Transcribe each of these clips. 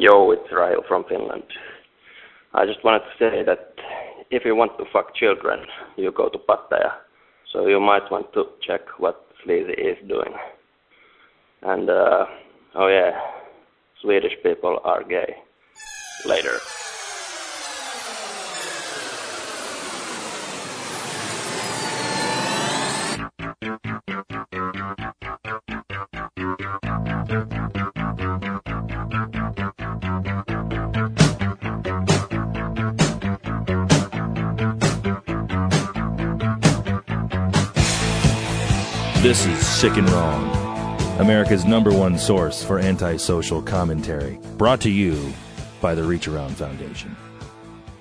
Yo, it's Rahil from Finland. I just wanted to say that if you want to fuck children, you go to Pattaya. So you might want to check what Sleazy is doing. And, uh, oh yeah, Swedish people are gay. Later. This is Sick and Wrong, America's number one source for antisocial commentary. Brought to you by the Reach Around Foundation.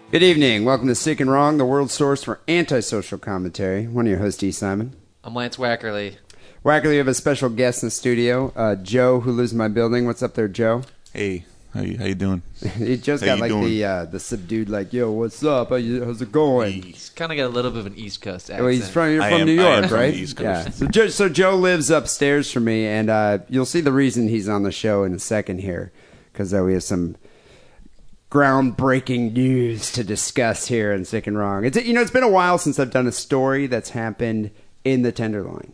Good evening. Welcome to Sick and Wrong, the world source for antisocial commentary. One of your hosts, E. Simon. I'm Lance Wackerly. Wackerly, we have a special guest in the studio, uh, Joe, who lives in my building. What's up there, Joe? Hey, how you, how you doing? he just How got you like doing? the uh, the subdued, like, yo, what's up? How you, how's it going? He's kind of got a little bit of an East Coast accent. Well, he's from you're I from am- New I am York, from the right? East Coast. Yeah. So Joe, so Joe lives upstairs from me, and uh, you'll see the reason he's on the show in a second here, because uh, we have some groundbreaking news to discuss here in Sick and Wrong. It's you know it's been a while since I've done a story that's happened in the Tenderloin,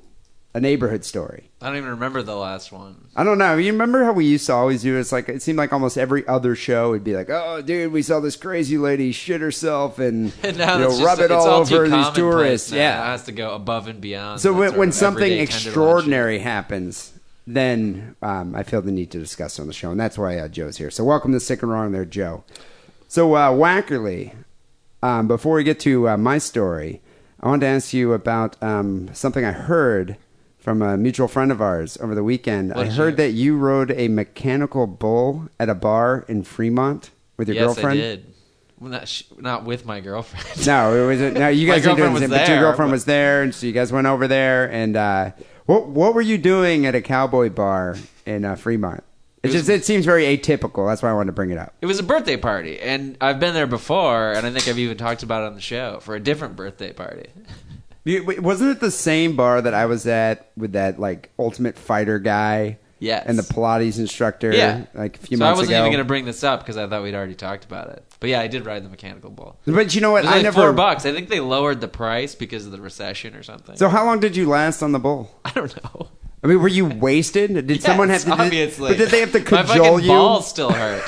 a neighborhood story. I don't even remember the last one. I don't know. You remember how we used to always do? It's like it seemed like almost every other show would be like, "Oh, dude, we saw this crazy lady shit herself and, And you know, it's just, rub it all, all over these tourists." Yeah, it has to go above and beyond. so when, when something extraordinary happens, then um, I feel the need to discuss it on the show, and that's why uh, Joe's here. So welcome to Sick and Wrong, there, Joe. So uh, Wackerly, um, before we get to uh, my story, I wanted to ask you about um, something I heard from a mutual friend of ours over the weekend. I What did heard that you rode a mechanical bull at a bar in Fremont with your yes, girlfriend. I did. Well, not, sh- not with my girlfriend. No, it was no. You guys weren't do girlfriend was anything, but your girlfriend was there, and so you guys went over there. And uh, what what were you doing at a cowboy bar in uh, Fremont? It, It was- just it seems very atypical. That's why I wanted to bring it up. It was a birthday party, and I've been there before, and I think I've even talked about it on the show for a different birthday party. Wasn't it the same bar that I was at with that like Ultimate Fighter guy? Yes. and the Pilates instructor. Yeah, like a few months ago. so I wasn't ago. even going to bring this up because I thought we'd already talked about it. But yeah, I did ride the mechanical bull. But you know It what? was I like never. four bucks. I think they lowered the price because of the recession or something. So how long did you last on the bull? I don't know. I mean, were you wasted? Did someone have Yes, to? Did, obviously? but did they have to My cajole fucking you? balls still hurt.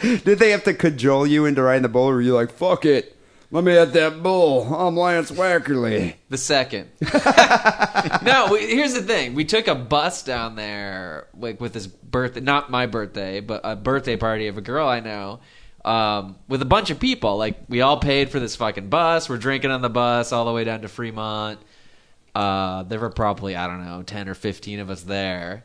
Did they have to cajole you into riding the bull, or were you like, "Fuck it, let me at that bull"? I'm Lance Wackerly. The second. no, we, here's the thing. We took a bus down there, like with this birthday, not my birthday, but a birthday party of a girl I know, um, with a bunch of people. Like we all paid for this fucking bus. We're drinking on the bus all the way down to Fremont. Uh, there were probably I don't know ten or fifteen of us there.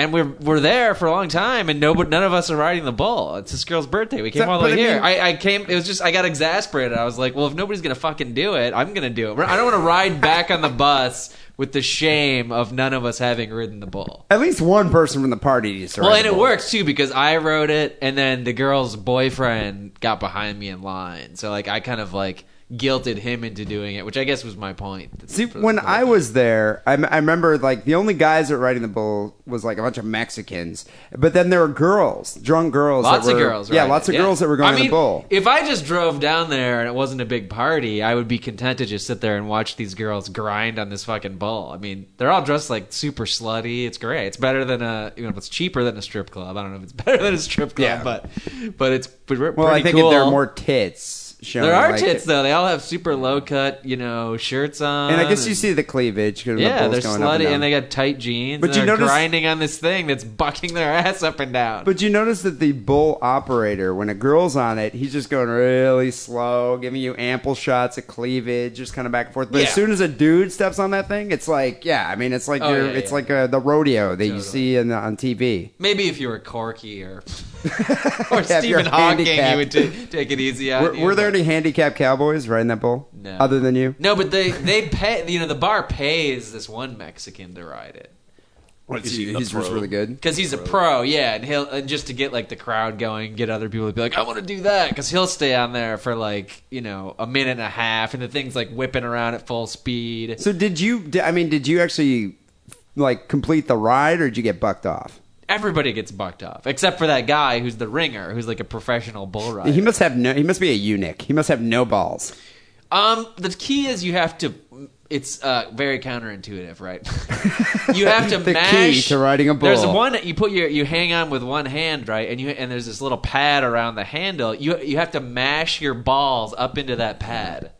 And we're we're there for a long time, and nobody, none of us are riding the bull. It's this girl's birthday. We came all the way I here. mean- I, I came. It was just I got exasperated. I was like, well, if nobody's gonna fucking do it, I'm gonna do it. I don't want to ride back on the bus with the shame of none of us having ridden the bull. At least one person from the party needs to Well, and it worked too because I rode it, and then the girl's boyfriend got behind me in line. So like I kind of like guilted him into doing it, which I guess was my point. See, when I was there, I, I remember like the only guys that were riding the bull was like a bunch of Mexicans, but then there were girls, drunk girls. Lots that of girls, yeah, right? lots of girls that were going I to mean, the bull. If I just drove down there and it wasn't a big party, I would be content to just sit there and watch these girls grind on this fucking bull. I mean, they're all dressed like super slutty. It's great. It's better than a, you know, it's cheaper than a strip club. I don't know if it's better than a strip club, Yeah. but but it's pretty Well, I think cool. there are more tits. Showing, There are like- tits though. They all have super low cut, you know, shirts on. and I guess you see the cleavage. 'cause the Yeah, bull's they're going slutty, down. and they got tight jeans. But and you notice- grinding on this thing that's bucking their ass up and down. But you notice that the bull operator, when a girl's on it, he's just going really slow, giving you ample shots of cleavage, just kind of back and forth. But as soon as a dude steps on that thing, it's like, yeah, I mean, it's like Oh, you're, yeah, it's yeah. like uh the rodeo that you see in, on TV. Maybe if you were Corky or or Yeah, Stephen Hawking, handicapped. you would ta- take it easy on Were, you, were there but- any handicapped cowboys riding that bull? No. Other than you? No, but they they pay. You know, the bar pays this one Mexican to ride it What is He- he? he's just really good. because he's a pro. Yeah, and he'll and just to get like the crowd going, get other people to be like, I want to do that because he'll stay on there for like you know a minute and a half, and the thing's like whipping around at full speed. So did you? I mean, did you actually like complete the ride, or did you get bucked off? Everybody gets bucked off except for that guy who's the ringer, who's like a professional bull rider. He must have no. He must be a eunuch. He must have no balls. Um, the key is you have to. It's uh, very counterintuitive, right? you have to mash The mash. key to riding a bull. There's one you put your you hang on with one hand, right? And you and there's this little pad around the handle. You you have to mash your balls up into that pad.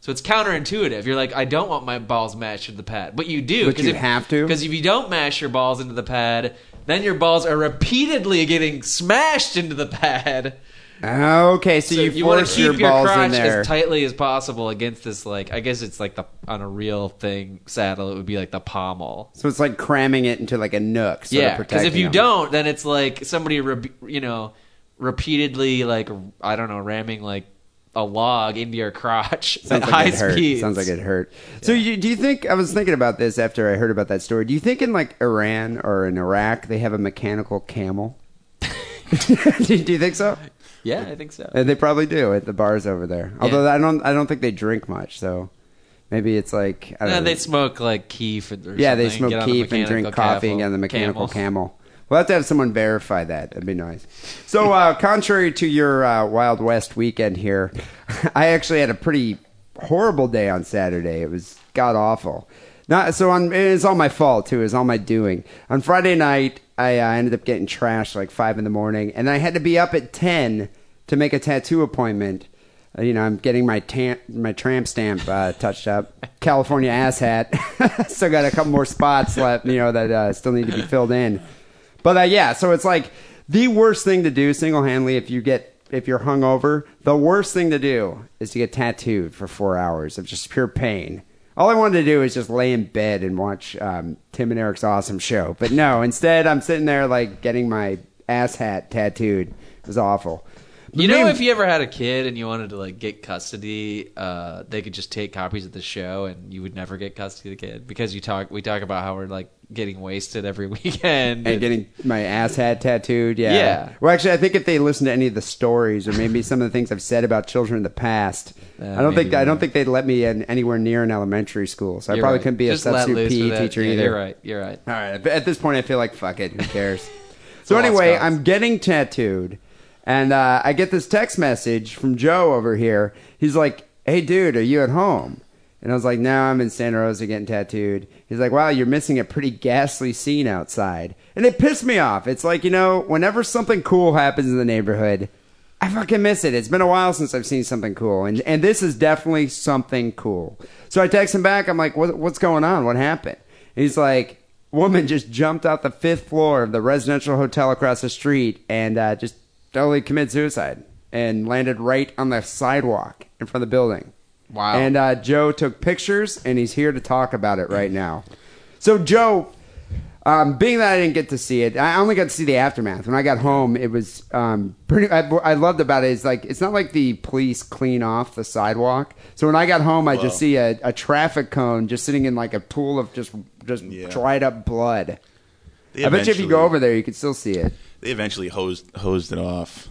So it's counterintuitive. You're like, I don't want my balls mashed into the pad, but you do. But you have to? because if you don't mash your balls into the pad, then your balls are repeatedly getting smashed into the pad. Okay, so, So you, you, want to keep your your, balls in there. as tightly as possible against this. Like, I guess it's like the on a real thing saddle. It would be like the pommel. so it's like cramming it into like a nook. Sort yeah, because if you don't, then it's like somebody, re- you know, repeatedly like I don't know, ramming like a log into your crotch Sounds at like high it hurt. speeds. Sounds like it hurt. So you, do you think? I was thinking about this after I heard about that story. Do you think in like Iran or in Iraq they have a mechanical camel? do, do you think so? Yeah, I think so. Uh, They probably do at the bars over there. Although. I don't, I don't think they drink much. So maybe it's like I don't No, know. they smoke like keef. Or yeah, they something, smoke get on the keef and drink coffee and get on the mechanical camel. We'll have to have someone verify that. That'd be nice. So, uh, contrary to your uh, Wild West weekend here, I actually had a pretty horrible day on Saturday. It was god awful. Not so. On it's all my fault too. It's all my doing. On Friday night, I uh, ended up getting trashed like five in the morning, and I had to be up at ten to make a tattoo appointment. Uh, you know, I'm getting my tam- my tramp stamp uh, touched up. California ass hat. still got a couple more spots left. You know that uh, still need to be filled in. But uh, yeah, so it's like the worst thing to do single handedly if you get if you're hungover. The worst thing to do is to get tattooed for four hours of just pure pain. All I wanted to do is just lay in bed and watch um, Tim and Eric's awesome show. But no, instead I'm sitting there like getting my ass hat tattooed. It was awful. You know, Maybe- if you ever had a kid and you wanted to like get custody, uh, they could just take copies of the show, and you would never get custody of the kid because you talk. We talk about how we're like getting wasted every weekend. and getting my ass hat tattooed. Yeah. Yeah. Well, actually, I think if they listen to any of the stories or maybe some of the things I've said about children in the past, Uh, I don't think I don't think they'd let me in anywhere near an elementary school. So I probably right. couldn't be Just a substitute PE teacher Yeah, either. You're right. You're right. All right. But at this point, I feel like fuck it. Who cares? so anyway. I'm getting tattooed, and uh, I get this text message from Joe over here. He's like, "Hey, dude, are you at home?" And I was like, "No, I'm in Santa Rosa getting tattooed." He's like, "Wow, you're missing a pretty ghastly scene outside," and it pissed me off. It's like you know, whenever something cool happens in the neighborhood. I fucking miss it. It's been a while since I've seen something cool, and and this is definitely something cool. So I text him back. I'm like, what, "What's going on? What happened?" And he's like, "Woman just jumped out the fifth floor of the residential hotel across the street and uh, just totally committed suicide and landed right on the sidewalk in front of the building." Wow. And uh, Joe took pictures, and he's here to talk about it right now. So Joe, um, being that I didn't get to see it, I only got to see the aftermath. When I got home, it was um, pretty. I, I loved about it is like it's not like the police clean off the sidewalk. So when I got home, I just see a, a traffic cone just sitting in like a pool of just just Yeah. dried up blood. They I bet you if you go over there, you could still see it. They eventually hosed hosed it off.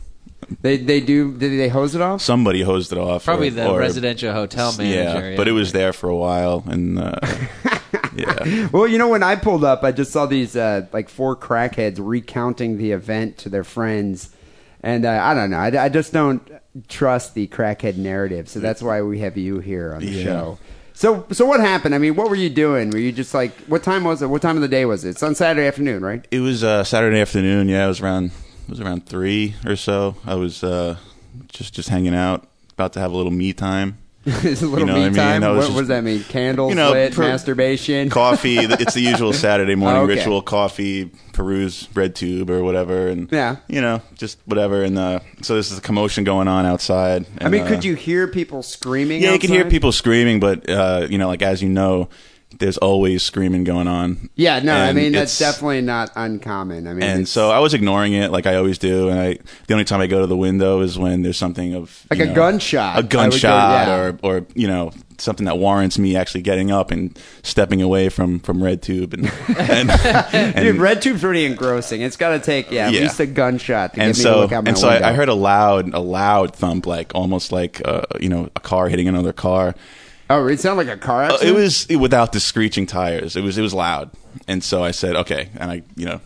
They they do. Did they hose it off? Somebody hosed it off. Probably or- the or- residential hotel manager. Yeah, but it was there for a while, and uh, yeah, Well, you know, when I pulled up, I just saw these uh, like four crackheads recounting the event to their friends, and uh, I don't know. I, I just don't trust the crackhead narrative, so that's why we have you here on the Yeah. show. So, so what happened? I mean, what were you doing? Were you just like, what time was it? What time of the day was it? It's on Saturday afternoon, right? it was uh, Saturday afternoon. Yeah, it was around it was around three or so. I was uh, just just hanging out, about to have a little me time. it's a little You know me what I mean? time. I was What, just- what does that mean? Candles You know, lit, per- masturbation. Coffee. it's the usual Saturday morning Okay. ritual. Coffee, peruse RedTube or whatever, and Yeah. you know, just whatever. And uh, so there's a commotion going on outside. I mean, could uh, you hear people screaming? Yeah, you can hear outside? people screaming, but uh, you know, like as you know, there's always screaming going on. Yeah, no, I mean that's definitely not uncommon. I mean, And so I was ignoring it, like I always do. And I, the only time I go to the window is when there's something of Like you a gunshot. a would go- gunshot, yeah. or or you know something that warrants me actually getting up and stepping away from from RedTube and and, and Dude, red tube's pretty engrossing. It's got to take yeah, at least a gunshot to and get me so to look out my and so window. I, I heard a loud a loud thump, like almost like uh, you know a car hitting another car. Oh, it sounded like a car Uh, accident. It was without the screeching tires. It was it was loud, and so I said okay, and I you know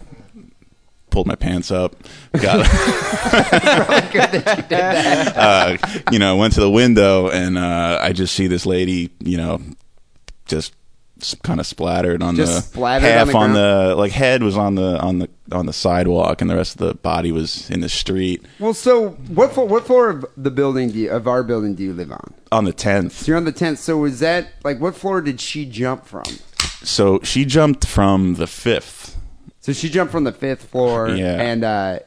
pulled my pants up, got, uh, you know, went to the window, and uh, I just see this lady, you know, just kind of splattered on Just the splattered on half the on the like head was on the on the on the sidewalk, and the rest of the body was in the street Well, so what floor, what floor of the building do you, of our building do you live on? on the tenth. So you're on the tenth. So is that like what floor did she jump from? So she jumped from the fifth. So she jumped from the fifth floor, Yeah. and uh,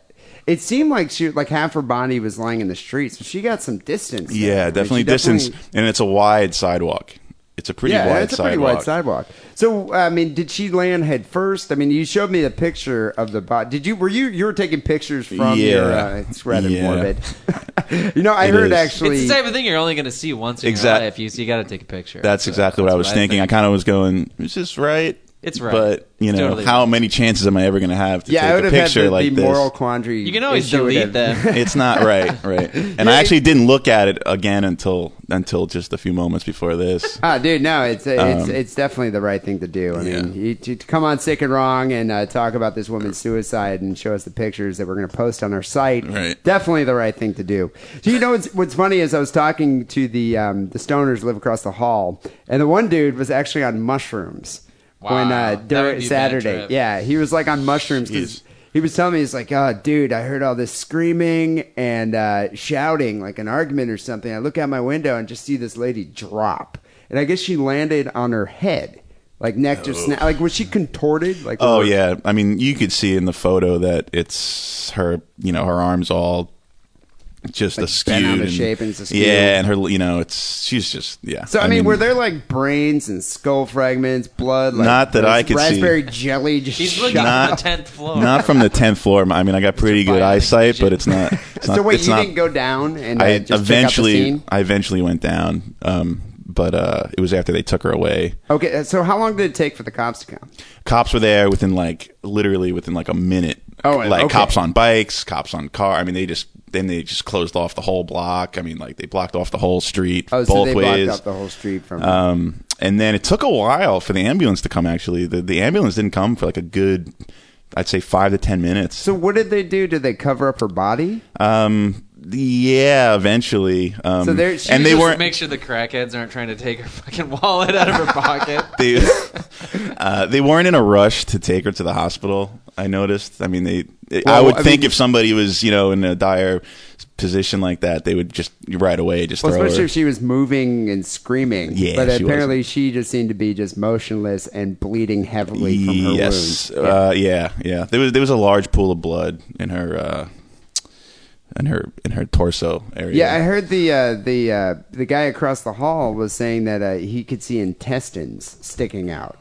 it seemed like she like half her body was lying in the street. So she got some distance. Yeah, mean, definitely distance, and it's a wide sidewalk. It's a pretty yeah, wide it's a sidewalk. pretty wide sidewalk. So, I mean, did she land head first? I mean, you showed me a picture of the body. Did you? Were you? You were taking pictures from your? Yeah. Uh, it's rather Yeah. morbid. you know, I It heard is. actually. It's the type of thing you're only going to see once in Exact- your life. You, you got to take a picture. That's So exactly what I that's was thinking. I think. kind of was going, "Is this right?" It's right. But you It's know, totally how right. many chances am I ever going to have to yeah, I take would a have had picture the, like the this? moral quandary. You can always issue with delete it. them. It's not right, right. And I actually didn't look at it again until until just a few moments before this. Ah, dude, no, it's it's Um, it's definitely the right thing to do. I Yeah. mean, you, to to come on sick and wrong and uh, talk about this woman's suicide and show us the pictures that we're going to post on our site. Right. Definitely the right thing to do. So you know what's what's funny is I was talking to the um, the stoners live across the hall, and the one dude was actually on mushrooms when uh, during would be a bad Saturday. Yeah, he was like on mushrooms because. He was telling me, he's like, oh, dude, I heard all this screaming and uh, shouting, like an argument or something. I look out my window and just see this lady drop. And I guess she landed on her head, like neck just snap. Like, was she contorted? Like, Oh yeah, I mean, you could see in the photo that it's her. You know, her arms all just Like askew. bent out of and- shape and it's askew. Yeah, and her. You know, it's she's just yeah. So, I, mean, were there like brains and skull fragments, blood? Like, Not that I could see. raspberry jelly just He's shot looking from Not- the tenth floor. Not from the tenth floor. I mean, I got pretty good eyesight, but it's not. It's not So wait, it's you not, didn't go down and uh, I just check out the eventually, scene? I eventually went down, um, but uh, it was after they took her away. Okay, so how long did it take for the cops to come? Cops were there within like literally within like a minute. Oh, like okay. cops on bikes, cops on car. I mean, they just then they just closed off the whole block. I mean, like they blocked off the whole street Oh, both so they ways. blocked up the whole street from. Um, and then it took a while for the ambulance to come. Actually, the the ambulance didn't come for like a good, I'd say five to ten minutes. so what did they do? Did they cover up her body? Um, yeah, eventually. Um, So there- she and they Just weren't. Make sure the crackheads aren't trying to take her fucking wallet out of her pocket. they, uh, they weren't in a rush to take her to the hospital. I noticed. I mean, they. I would I think mean- if somebody was, you know, in a dire position like that, they would just right away just Well, throw especially her. if she was moving and screaming. Yeah, but she apparently she just seemed to be just motionless and bleeding heavily from her yes, wounds. uh, yeah, yeah. There was there was a large pool of blood in her, uh, in her in her torso area. Yeah, I heard the uh, the uh, the guy across the hall was saying that uh, he could see intestines sticking out.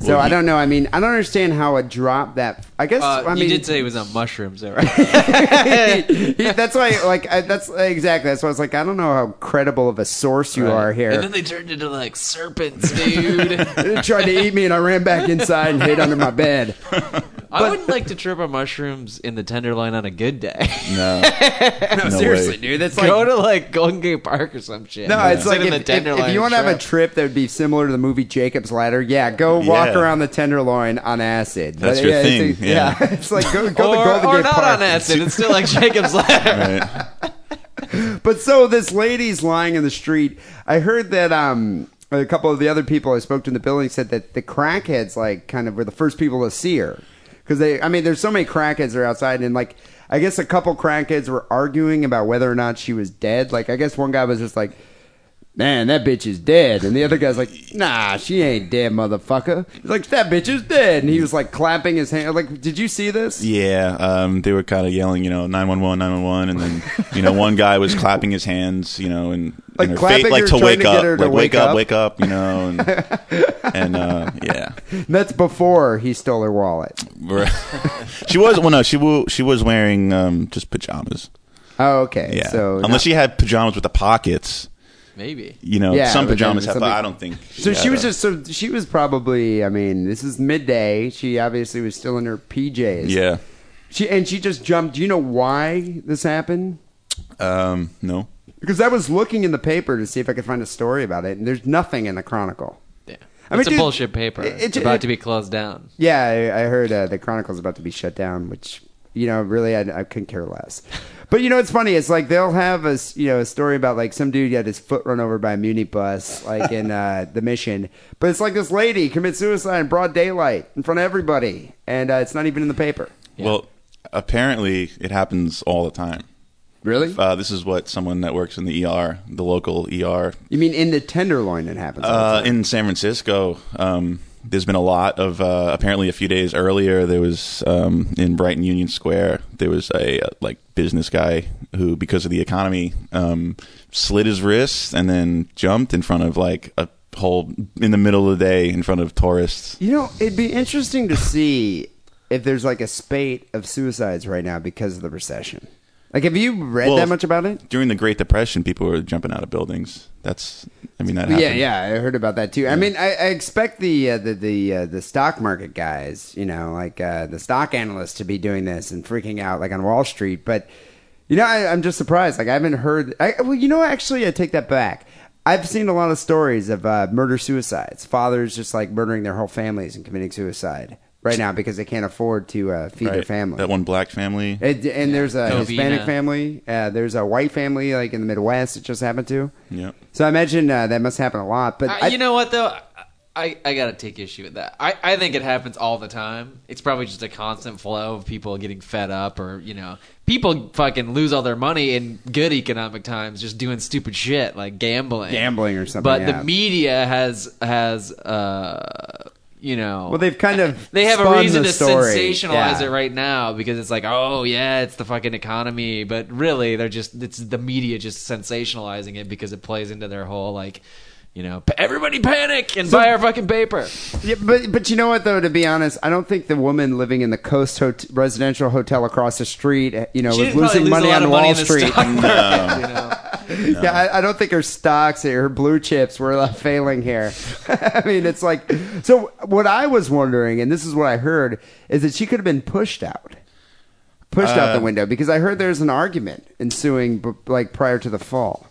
So Well, I don't know. I mean, I don't understand how a drop that. I guess Uh, I mean you did say he was on mushrooms, though, right? He- that's why. Like I, that's exactly. That's why I was like, I don't know how credible of a source you are here. And then they turned into like serpents, dude. They tried to eat me, and I ran back inside and hid under my bed. I wouldn't like to trip on mushrooms in the Tenderloin on a good day. no, No, No seriously, way. dude. That's like Go to like Golden Gate Park or some shit. No, it's Sit like in if, the if, if Tenderloin you want to have a trip. trip that would be similar to the movie Jacob's Ladder, yeah, go walk Yeah. around the Tenderloin on acid. That's But, your yeah, it's thing, a- yeah. it's like go, go or, to Golden or Gate not Park. on acid. It's still like Jacob's Ladder. right. But so this lady's lying in the street. I heard that um a couple of the other people I spoke to in the building said that the crackheads like kind of were the first people to see her because they. I mean, there's so many crackheads that are outside, and like I guess a couple crackheads were arguing about whether or not she was dead. Like I guess one guy was just like. Man, that bitch is dead. And the other guy's like, nah, she ain't dead, motherfucker. He's like, that bitch is dead. And he was like clapping his hand. Like, did you see this? Yeah, um, they were kind of yelling, you know, nine one one, nine one one, and then you know one guy was clapping his hands, you know, and Like clapping like to wake to up, to like wake up, up? wake up, you know, and, and uh, yeah, That's before he stole her wallet. she was well, no, she wa- she was wearing um, just pajamas. Oh, okay. Yeah, So unless not- she had pajamas with the pockets, Maybe. you know, Yeah, some but then pajamas have. something- But I don't think. So she was just so she was probably. I mean, this is midday. She obviously was still in her PJs. Yeah. She and she just jumped. Do you know why this happened? Um. No. Because I was looking in the paper to see if I could find a story about it, and there's nothing in the Chronicle. Yeah. I mean, it's a dude, bullshit paper. it- it's it- about it- to be closed down. Yeah, I, I heard uh, the Chronicle's about to be shut down, which you know, really, I, I couldn't care less. But you know, it's funny. It's like they'll have a s- you know a story about like some dude got his foot run over by a muni bus, like in uh, the mission. But it's like this lady commits suicide in broad daylight in front of everybody, and uh, it's not even in the paper. Well, apparently it happens all the time. Really? Uh, this is what someone that works in the ER, the local ER, you mean in the Tenderloin? It happens. all the uh, time. in San Francisco. Um, there's been a lot of. Uh, apparently, a few days earlier, there was um, in Brighton Union Square. There was a like business guy who, because of the economy, um, slit his wrist and then jumped in front of like a whole in the middle of the day in front of tourists. You know, it'd be interesting to see if there's like a spate of suicides right now because of the recession. Like, have you read Well, that much about it? During the Great Depression, people were jumping out of buildings. That's, I mean, that happened. Yeah, yeah, I heard about that too. I mean, I, I expect the uh, the the uh, the stock market guys, you know, like uh, the stock analysts, to be doing this and freaking out, like on Wall Street. But you know, I, I'm just surprised. Like, I haven't heard. I, well, you know, actually, I take that back. I've seen a lot of stories of uh, murder suicides, fathers just like murdering their whole families and committing suicide right now because they can't afford to uh, feed their Right. family. That one black family. And, and there's a Covina. Hispanic family. Uh, there's a white family, like in the Midwest, it just happened to. Yep. So I imagine uh, that must happen a lot. But Uh, I, you know what though? I, I gotta take issue with that. I, I think it happens all the time. It's probably just a constant flow of people getting fed up or, you know, people fucking lose all their money in good economic times just doing stupid shit like gambling. Gambling or something, But yeah. the media has has uh you know well, they've kind of they have a reason to story. sensationalize Yeah. it right now because it's like, oh yeah, it's the fucking economy, but really they're just it's the media just sensationalizing it because it plays into their whole like, you know, everybody panic and buy our fucking paper. Yeah, but but you know what though? To be honest, I don't think the woman living in the Coast hot- residential hotel across the street, you know, She was losing money on Wall money in the Street. stock market, you know? Yeah, I, I don't think her stocks, or her blue chips, were uh, failing here. I mean, it's like so. What I was wondering, and this is what I heard, is that she could have been pushed out, pushed out the Uh, window, because I heard there's an argument ensuing, b- like prior to the fall.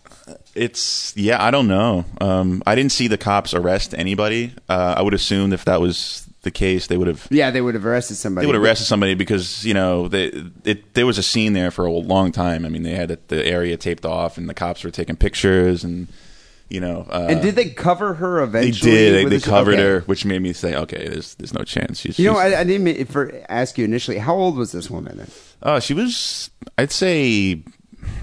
It's yeah, I don't know. Um, I didn't see the cops arrest anybody. Uh, I would assume if that was the case, they would have Yeah, they would have arrested somebody. they would have arrested somebody because you know they, it, there was a scene there for a long time. I mean, they had the area taped off, and the cops were taking pictures, and you know. Uh, And did they cover her They eventually? did. They, they covered okay. her, which made me say, okay, there's there's no chance. She's, You know, I, I didn't mean for ask you initially. How old was this woman? Then? Oh, she was. I'd say.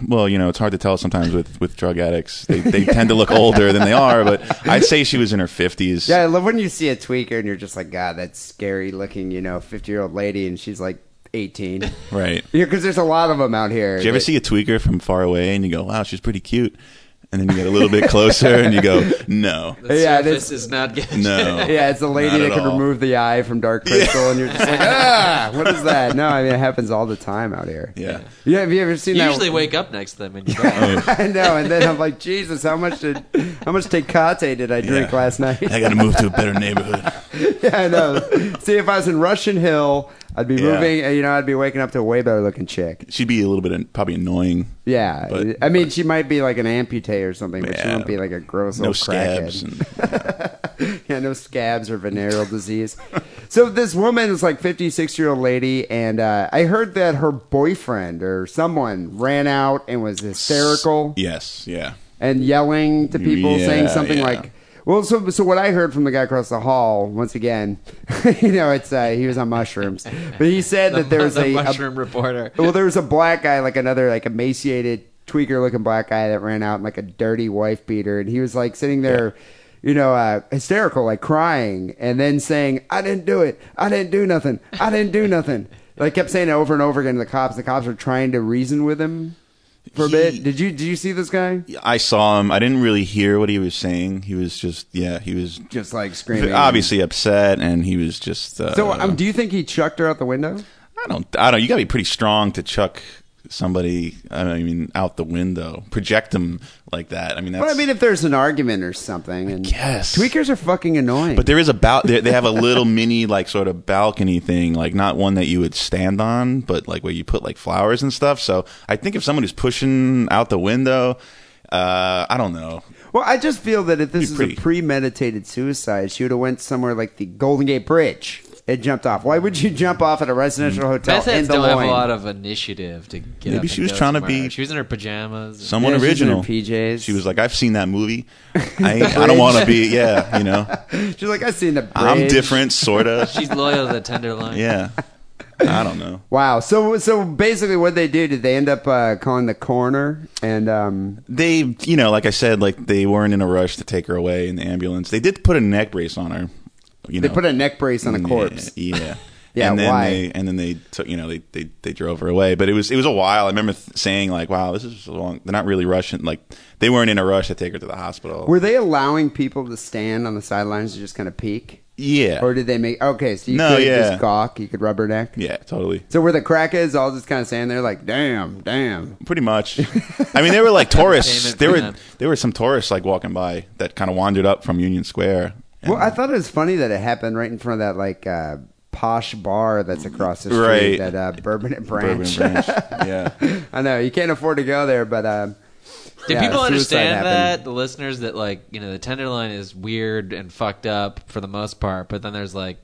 Well, you know, it's hard to tell sometimes with, with drug addicts. They, they tend to look older than they are, but I'd say she was in her fifties. Yeah, I love when you see a tweaker and you're just like, God, that's scary looking, you know, 50 year old lady, and she's like 18. Right. Because there's a lot of them out here. Do you ever that- see a tweaker from far away and you go, "Wow, she's pretty cute," and then you get a little bit closer and you go, "No, The Yeah, this- is not good. no." Yeah, it's a lady that can all. remove the eye from Dark Crystal, and you're just like, ah, what is that? No, I mean, it happens all the time out here. Yeah. Yeah, have you ever seen You that? usually wake up next to them and you go, I know, and then I'm like, Jesus, how much did, how much Tecate did I drink Yeah. last night? I got to move to a better neighborhood. yeah, I know. See, if I was in Russian Hill, I'd be Yeah. moving, you know, I'd be waking up to a way better looking chick. She'd be a little bit probably annoying. Yeah, But- I mean, she might be like an amputee or something, but she Yeah. won't be like a gross No old scabs. And, yeah, no scabs or venereal disease. So this woman is like 56 year old lady, and uh, I heard that her boyfriend or someone ran out and was hysterical yes. Yeah. and yelling to people, Yeah, saying something yeah. like. Well, so so what I heard from the guy across the hall, once again, you know, it's uh, he was on mushrooms, but he said that there was the a, a mushroom reporter. well, there was a black guy, like another like emaciated tweaker looking black guy that ran out in like a dirty wife beater, and he was like sitting there, you know, uh, hysterical, like crying, and then saying, "I didn't do it. I didn't do nothing. I didn't do nothing." Like kept saying it over and over again to the cops. The cops were trying to reason with him for a He- bit. Did you did you see this guy? I saw him. I didn't really hear what he was saying. He was just, yeah, he was Just like screaming. obviously upset, and he was just. Uh, So, um, do you think he chucked her out the window? I don't. I don't. You got to be pretty strong to chuck somebody. I mean out the window, project them like that. I mean, that's. But I mean, if there's an argument or something, and guess. tweakers are fucking annoying. But there is a bal- they they have a little mini like sort of balcony thing, like not one that you would stand on, but like where you put like flowers and stuff. So I think if someone is pushing out the window, Uh, I don't know. Well, I just feel that if this Be is pretty. a premeditated suicide, she would have went somewhere like the Golden Gate Bridge and jumped off. Why would you jump off at a residential hotel Meth in the don't have a lot of initiative to get Maybe up she and was go trying to somewhere. be She was in her pajamas. Someone Yeah, she's in her original. PJs. She was like, I've seen that movie. I, I don't want to be. Yeah, you know, She's like, I've seen the bridge. I'm different, sorta. She's loyal to the tenderloin. Yeah, I don't know. Wow. So, so basically, what they do? Did they end up uh, calling the coroner? And um, They, you know, like I said, like they weren't in a rush to take her away in the ambulance. They did put a neck brace on her. You they put a neck brace on a corpse. Yeah. yeah. Yeah, and then why? They, and then they took, you know, they, they they drove her away. But it was it was a while. I remember th- saying like, "Wow, this is a long." They're not really rushing. Like they weren't in a rush to take her to the hospital. Were they allowing people to stand on the sidelines to just kind of peek, yeah. or did they make? Okay, so you No, could yeah. just gawk. You could rub her neck. yeah, totally. So were the crackheads all just kind of standing there like, damn, damn? Pretty much. I mean, they were like tourists. There were there were some tourists like walking by that kind of wandered up from Union Square. And- Well, I thought it was funny that it happened right in front of that like uh, posh bar that's across the street, Right. that uh, Bourbon and Bourbon Branch. Branch. yeah. I know you can't afford to go there, but uh, Do yeah, people understand happened. that the listeners that like you know the tenderloin is weird and fucked up for the most part, but then there's like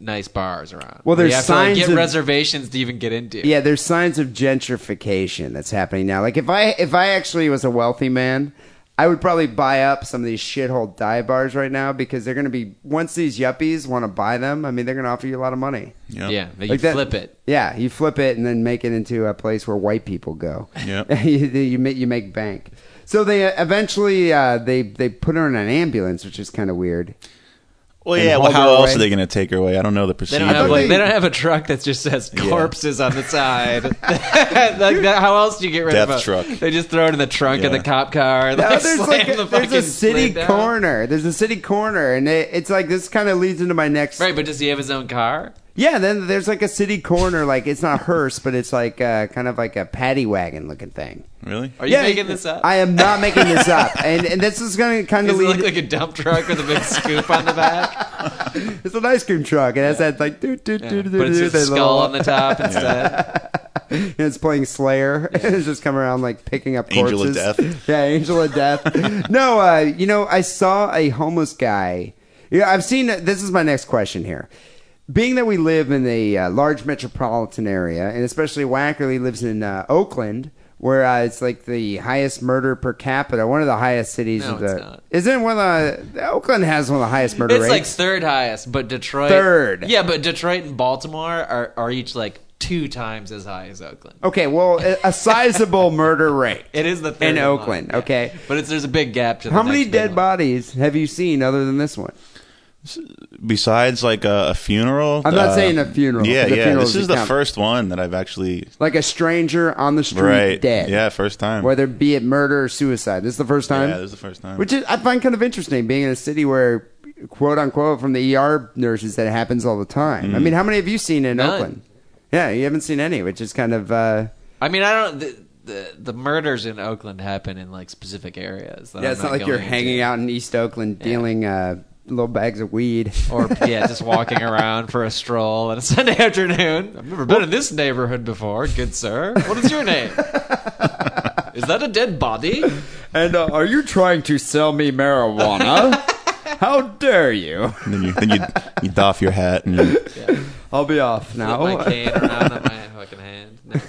nice bars around. Well, where you there's have to, like, signs get of- reservations to even get into. Yeah, there's signs of gentrification that's happening now. Like if I if I actually was a wealthy man, I would probably buy up some of these shithole dive bars right now because they're going to be once these yuppies want to buy them. I mean, they're going to offer you a lot of money. Yep. yeah. They Like that- flip it. Yeah, you flip it and then make it into a place where white people go. Yep. you, you make you make bank. So they uh, eventually uh, they they put her in an ambulance, which is kind of weird. Well, yeah. Well, how else away. are they going to take her away? I don't know the They procedure. don't have like they- they don't have a truck that just says corpses on the side. like that, how else do you get rid Death of a truck. They just throw it in the trunk of the cop car. No, like, there's like a, the there's a city coroner. There's a city coroner, and it, it's like this kind of leads into my next. Right, but does he have his own car? Yeah, then there's like a city coroner, like it's not a hearse, but it's like uh, kind of like a paddy wagon looking thing. Really? Are you yeah, making this up? I am not making this up, and and this is going to kind of Does it lead. look like a dump truck with a big scoop on the back? it's an ice cream truck. It has that like doo doo Yeah. doo doo But it's doo, just a skull little- on the top instead. and it's playing Slayer. it's just coming around like picking up Angel of corpses. Death. Yeah, Angel of Death. no, uh, you know, I saw a homeless guy. Yeah, I've seen. This is my next question here. Being that we live in a uh, large metropolitan area, and especially Wackerly lives in uh, Oakland, where uh, it's like the highest murder per capita, one of the highest cities No, of it's the. not. Isn't one of the Oakland has one of the highest murder rates? It's like third highest, but Detroit Third. Yeah, but Detroit and Baltimore are, are each like two times as high as Oakland. okay, well, a, a sizable murder rate. It is the third In line, Oakland, yeah. okay. but it's there's a big gap to the How many dead one. bodies have you seen other than this one? Besides like a, a funeral? I'm not uh, saying a funeral. Yeah, The yeah. funeral This is the count. first one that I've actually. Like a stranger on the street Right. dead. Yeah, first time. Whether it be it murder or suicide. This is the first time? Yeah, this is the first time. Which is, I find kind of interesting being in a city where, quote unquote, from the ER nurses, that happens all the time. Mm. I mean, how many have you seen in None. Oakland? Yeah, you haven't seen any, which is kind of. Uh, I mean, I don't. The, the, the murders in Oakland happen in like specific areas. yeah, I'm it's not like you're going hanging out in East Oakland dealing uh, little bags of weed. or yeah, just walking around for a stroll on a Sunday afternoon. I've never been in this neighborhood before, good sir. What is your name? is that a dead body? and uh, are you trying to sell me marijuana? How dare you? And then you then you you doff your hat and you, I'll be off Flip now. my cane around on my fucking hand. No.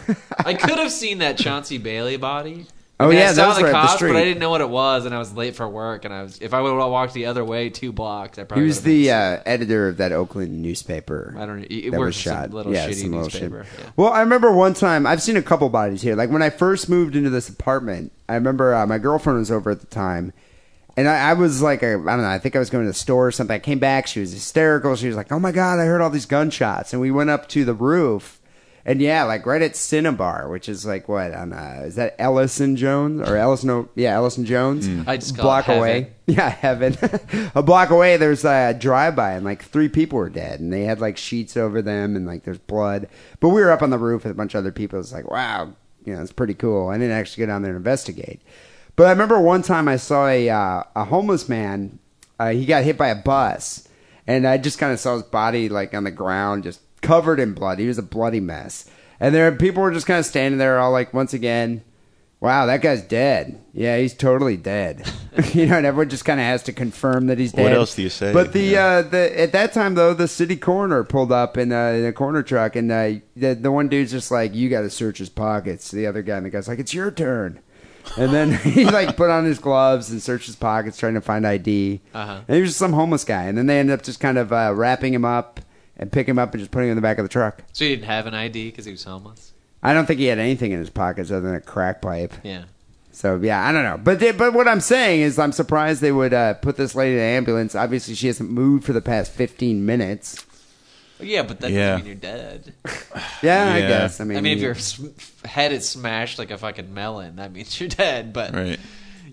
I could have seen that Chauncey Bailey body. Oh, yeah, I saw the at the cops, but I didn't know what it was, and I was late for work. And I was, if I would have walked the other way two blocks, I probably. He was the uh, editor of that Oakland newspaper. I don't know. It that was shot. little yeah, shitty little shit. newspaper. Yeah. Well, I remember one time I've seen a couple bodies here. Like when I first moved into this apartment, I remember uh, my girlfriend was over at the time, and I, I was like, I I don't know, I think I was going to the store or something. I came back, she was hysterical. She was like, "Oh my god, I heard all these gunshots!" And we went up to the roof. And yeah, like right at Cinnabar, which is like what on uh, is that Ellison Jones or Ellison? O- Yeah, Ellison Jones. I just call block it heaven. away. Yeah, heaven. a block away, there's a drive by, and like three people were dead, and they had like sheets over them, and like there's blood. But we were up on the roof with a bunch of other people. It's like, wow, you know, it's pretty cool. I didn't actually go down there and investigate. But I remember one time I saw a uh, a homeless man. Uh, he got hit by a bus, and I just kind of saw his body like on the ground, just covered in blood. He was a bloody mess. And there, people were just kind of standing there, all like, once again, Wow, that guy's dead. Yeah, he's totally dead. you know, and everyone just kind of has to confirm that he's dead. What else do you say? But the Yeah. uh, the at that time though, the city coroner pulled up in, uh, in a coroner truck, and uh, the the one dude's just like, "You got to search his pockets." The other guy, and the guy's like, "It's your turn." And then he like put on his gloves and searched his pockets, trying to find ID. Uh-huh. And he was just some homeless guy. And then they ended up just kind of uh, wrapping him up and pick him up and just put him in the back of the truck. So he didn't have an ID because he was homeless. I don't think he had anything in his pockets other than a crack pipe. Yeah. So yeah, I don't know, but they, but what I'm saying is, I'm surprised they would uh, put this lady in an ambulance. Obviously, she hasn't moved for the past 15 minutes. Well, yeah, but that Yeah. doesn't mean you're dead. Yeah, I Yeah. guess. I mean, I mean, if your s- head is smashed like a fucking melon, that means you're dead. But Right.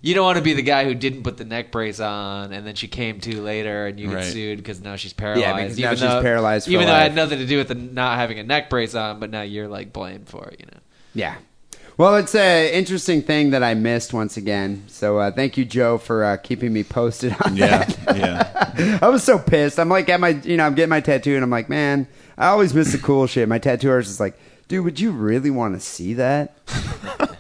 You don't want to be the guy who didn't put the neck brace on, and then she came to later, and you get Right. sued because now she's paralyzed. Yeah, because now even she's though- paralyzed for even though it life. had nothing to do with the not having a neck brace on, but now you're like blamed for it. You know. yeah. Well, it's an interesting thing that I missed once again. So uh, thank you, Joe, for uh, keeping me posted on Yeah, that. yeah. I was so pissed. I'm like at my, you know, I'm getting my tattoo, and I'm like, man, I always miss the cool shit. My tattooer is just like, dude, would you really want to see that?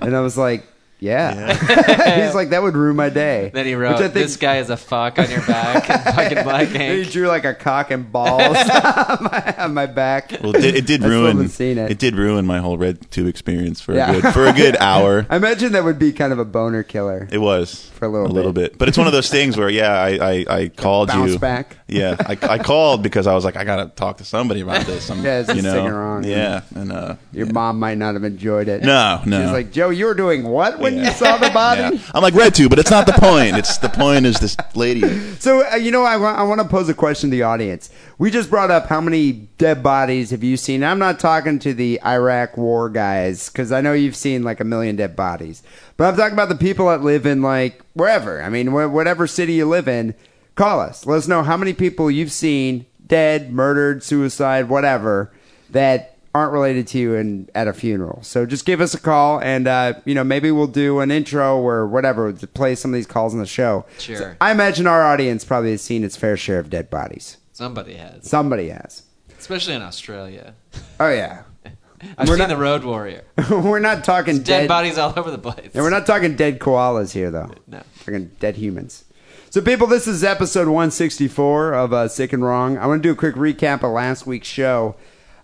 and I was like, yeah. He's like, that would ruin my day. Then he wrote, think- "This guy is a fuck on your back in fucking black And he drew like a cock and balls on, my, on my back. Well, it did, it did I ruin. haven't seen it. did ruin my whole red tube experience for Yeah. a good for a good hour. I imagine that would be kind of a boner killer. It was For a little bit. bit, but it's one of those things where yeah, I I, I called bounce you back. Yeah, I, I called because I was like I gotta talk to somebody about this. I'm, Yeah, it's you know, sticking around. Yeah, and uh, Your yeah. mom might not have enjoyed it. No, no. She was like, Joe, you were doing what when you saw the body? I'm like red too, but it's not the point. It's the point is this lady. So, uh, you know, I, wa- I want to pose a question to the audience. We just brought up how many dead bodies have you seen? I'm not talking to the Iraq war guys because I know you've seen like a million dead bodies. But I'm talking about the people that live in like wherever. I mean, wh- whatever city you live in, call us. Let us know how many people you've seen dead, murdered, suicide, whatever, that aren't related to you and at a funeral. So just give us a call and, uh, you know, maybe we'll do an intro or whatever to play some of these calls on the show. Sure. So I imagine our audience probably has seen its fair share of dead bodies. Somebody has, Somebody has. especially in Australia. Oh yeah. I've We're seen not- the Road Warrior. we're not talking Dead, dead, bodies all over the place. And we're not talking dead koalas here though. No. Talking dead humans. So people, this is episode 164 of uh, Sick and Wrong. I want to do a quick recap of last week's show.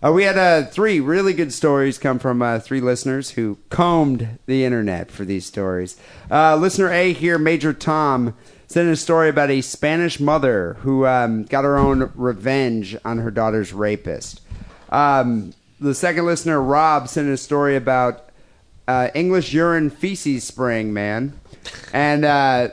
Uh, we had uh, three really good stories come from uh, three listeners who combed the internet for these stories. Uh, listener A here, Major Tom, sent a story about a Spanish mother who um, got her own revenge on her daughter's rapist. Um, the second listener, Rob, sent a story about uh, English urine feces spraying man. And uh,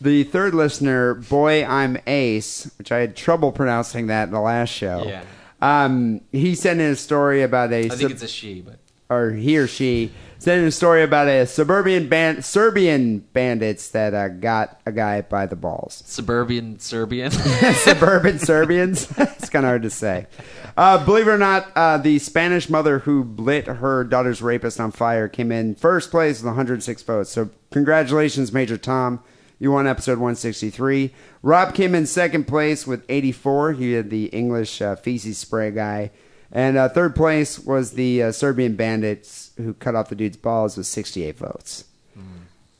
the third listener, Boy I'm Ace, which I had trouble pronouncing that in the last show. Yeah. Um, he sent in a story about a I sub- think it's a she, but or he or she sent in a story about a suburban band Serbian bandits that uh, got a guy by the balls. suburban Serbian. suburban Serbians. it's kind of hard to say. Uh, believe it or not, uh, the Spanish mother who lit her daughter's rapist on fire came in first place with 106 votes. So congratulations, Major Tom. You won episode 163. Rob came in second place with 84. He had the English uh, feces spray guy. And uh, third place was the uh, Serbian bandits who cut off the dude's balls with 68 votes.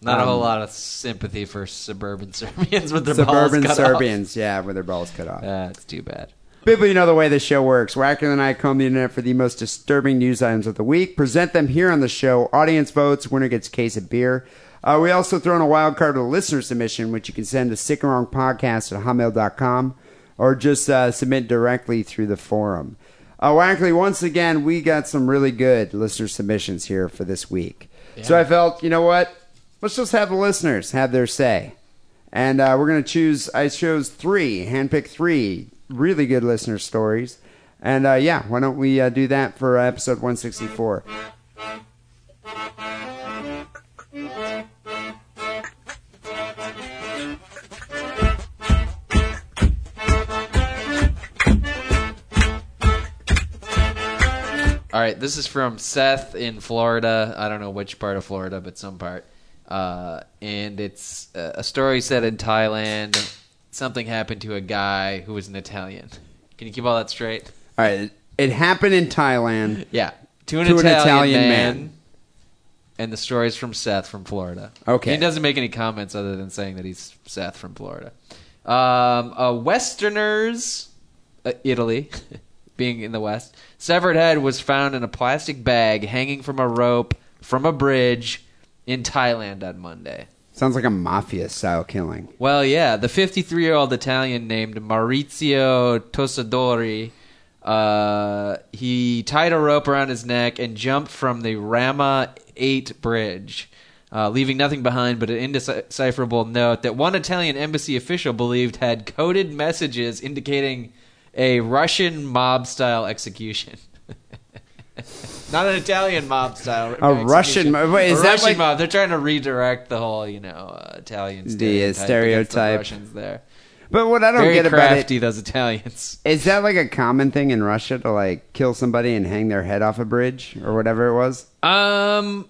Not a whole Um, lot of sympathy for suburban Serbians with their balls Suburban cut Serbians, yeah, with their balls cut off. off. That's too bad. People, you know the way this show works. Wacker and I comb the internet for the most disturbing news items of the week, present them here on the show. Audience votes, winner gets a case of beer. Uh, we also throw in a wild card of a listener submission, which you can send to sickandwrongpodcast at hotmail.com or just uh, submit directly through the forum. Uh, once again, we got some really good listener submissions here for this week. So I felt, you know what? Let's just have the listeners have their say. And uh, we're going to choose, I chose three, handpicked three really good listener stories. And uh, yeah, why don't we uh, do that for uh, episode 164? All right, this is from Seth in Florida. I don't know which part of Florida, but some part. Uh, and it's uh, a story set in Thailand. Something happened to a guy who was an Italian. Can you keep all that straight? All right, it happened in Thailand. Yeah, to an, To an Italian, Italian man, man. And the story's from Seth from Florida. Okay. He doesn't make any comments other than saying that he's Seth from Florida. Um, uh, Westerners, uh, Italy, being in the West, severed head was found in a plastic bag hanging from a rope from a bridge in Thailand on Monday. Sounds like a mafia style killing. Well, yeah, the 53 year old Italian named Maurizio Tosadori. Uh, he tied a rope around his neck and jumped from the Rama 8 bridge, uh, leaving nothing behind but an indecipherable note that one Italian embassy official believed had coded messages indicating a Russian mob style execution. Not an Italian mob style. A Russian mob- wait, is a that Russian like- mob. They're trying to redirect the whole, you know, uh, Italian The, uh, stereotype. the stereotype. Russians there. But what I don't Very get about crafty, it those Italians. is that like a common thing in Russia to like kill somebody and hang their head off a bridge or whatever it was. Um,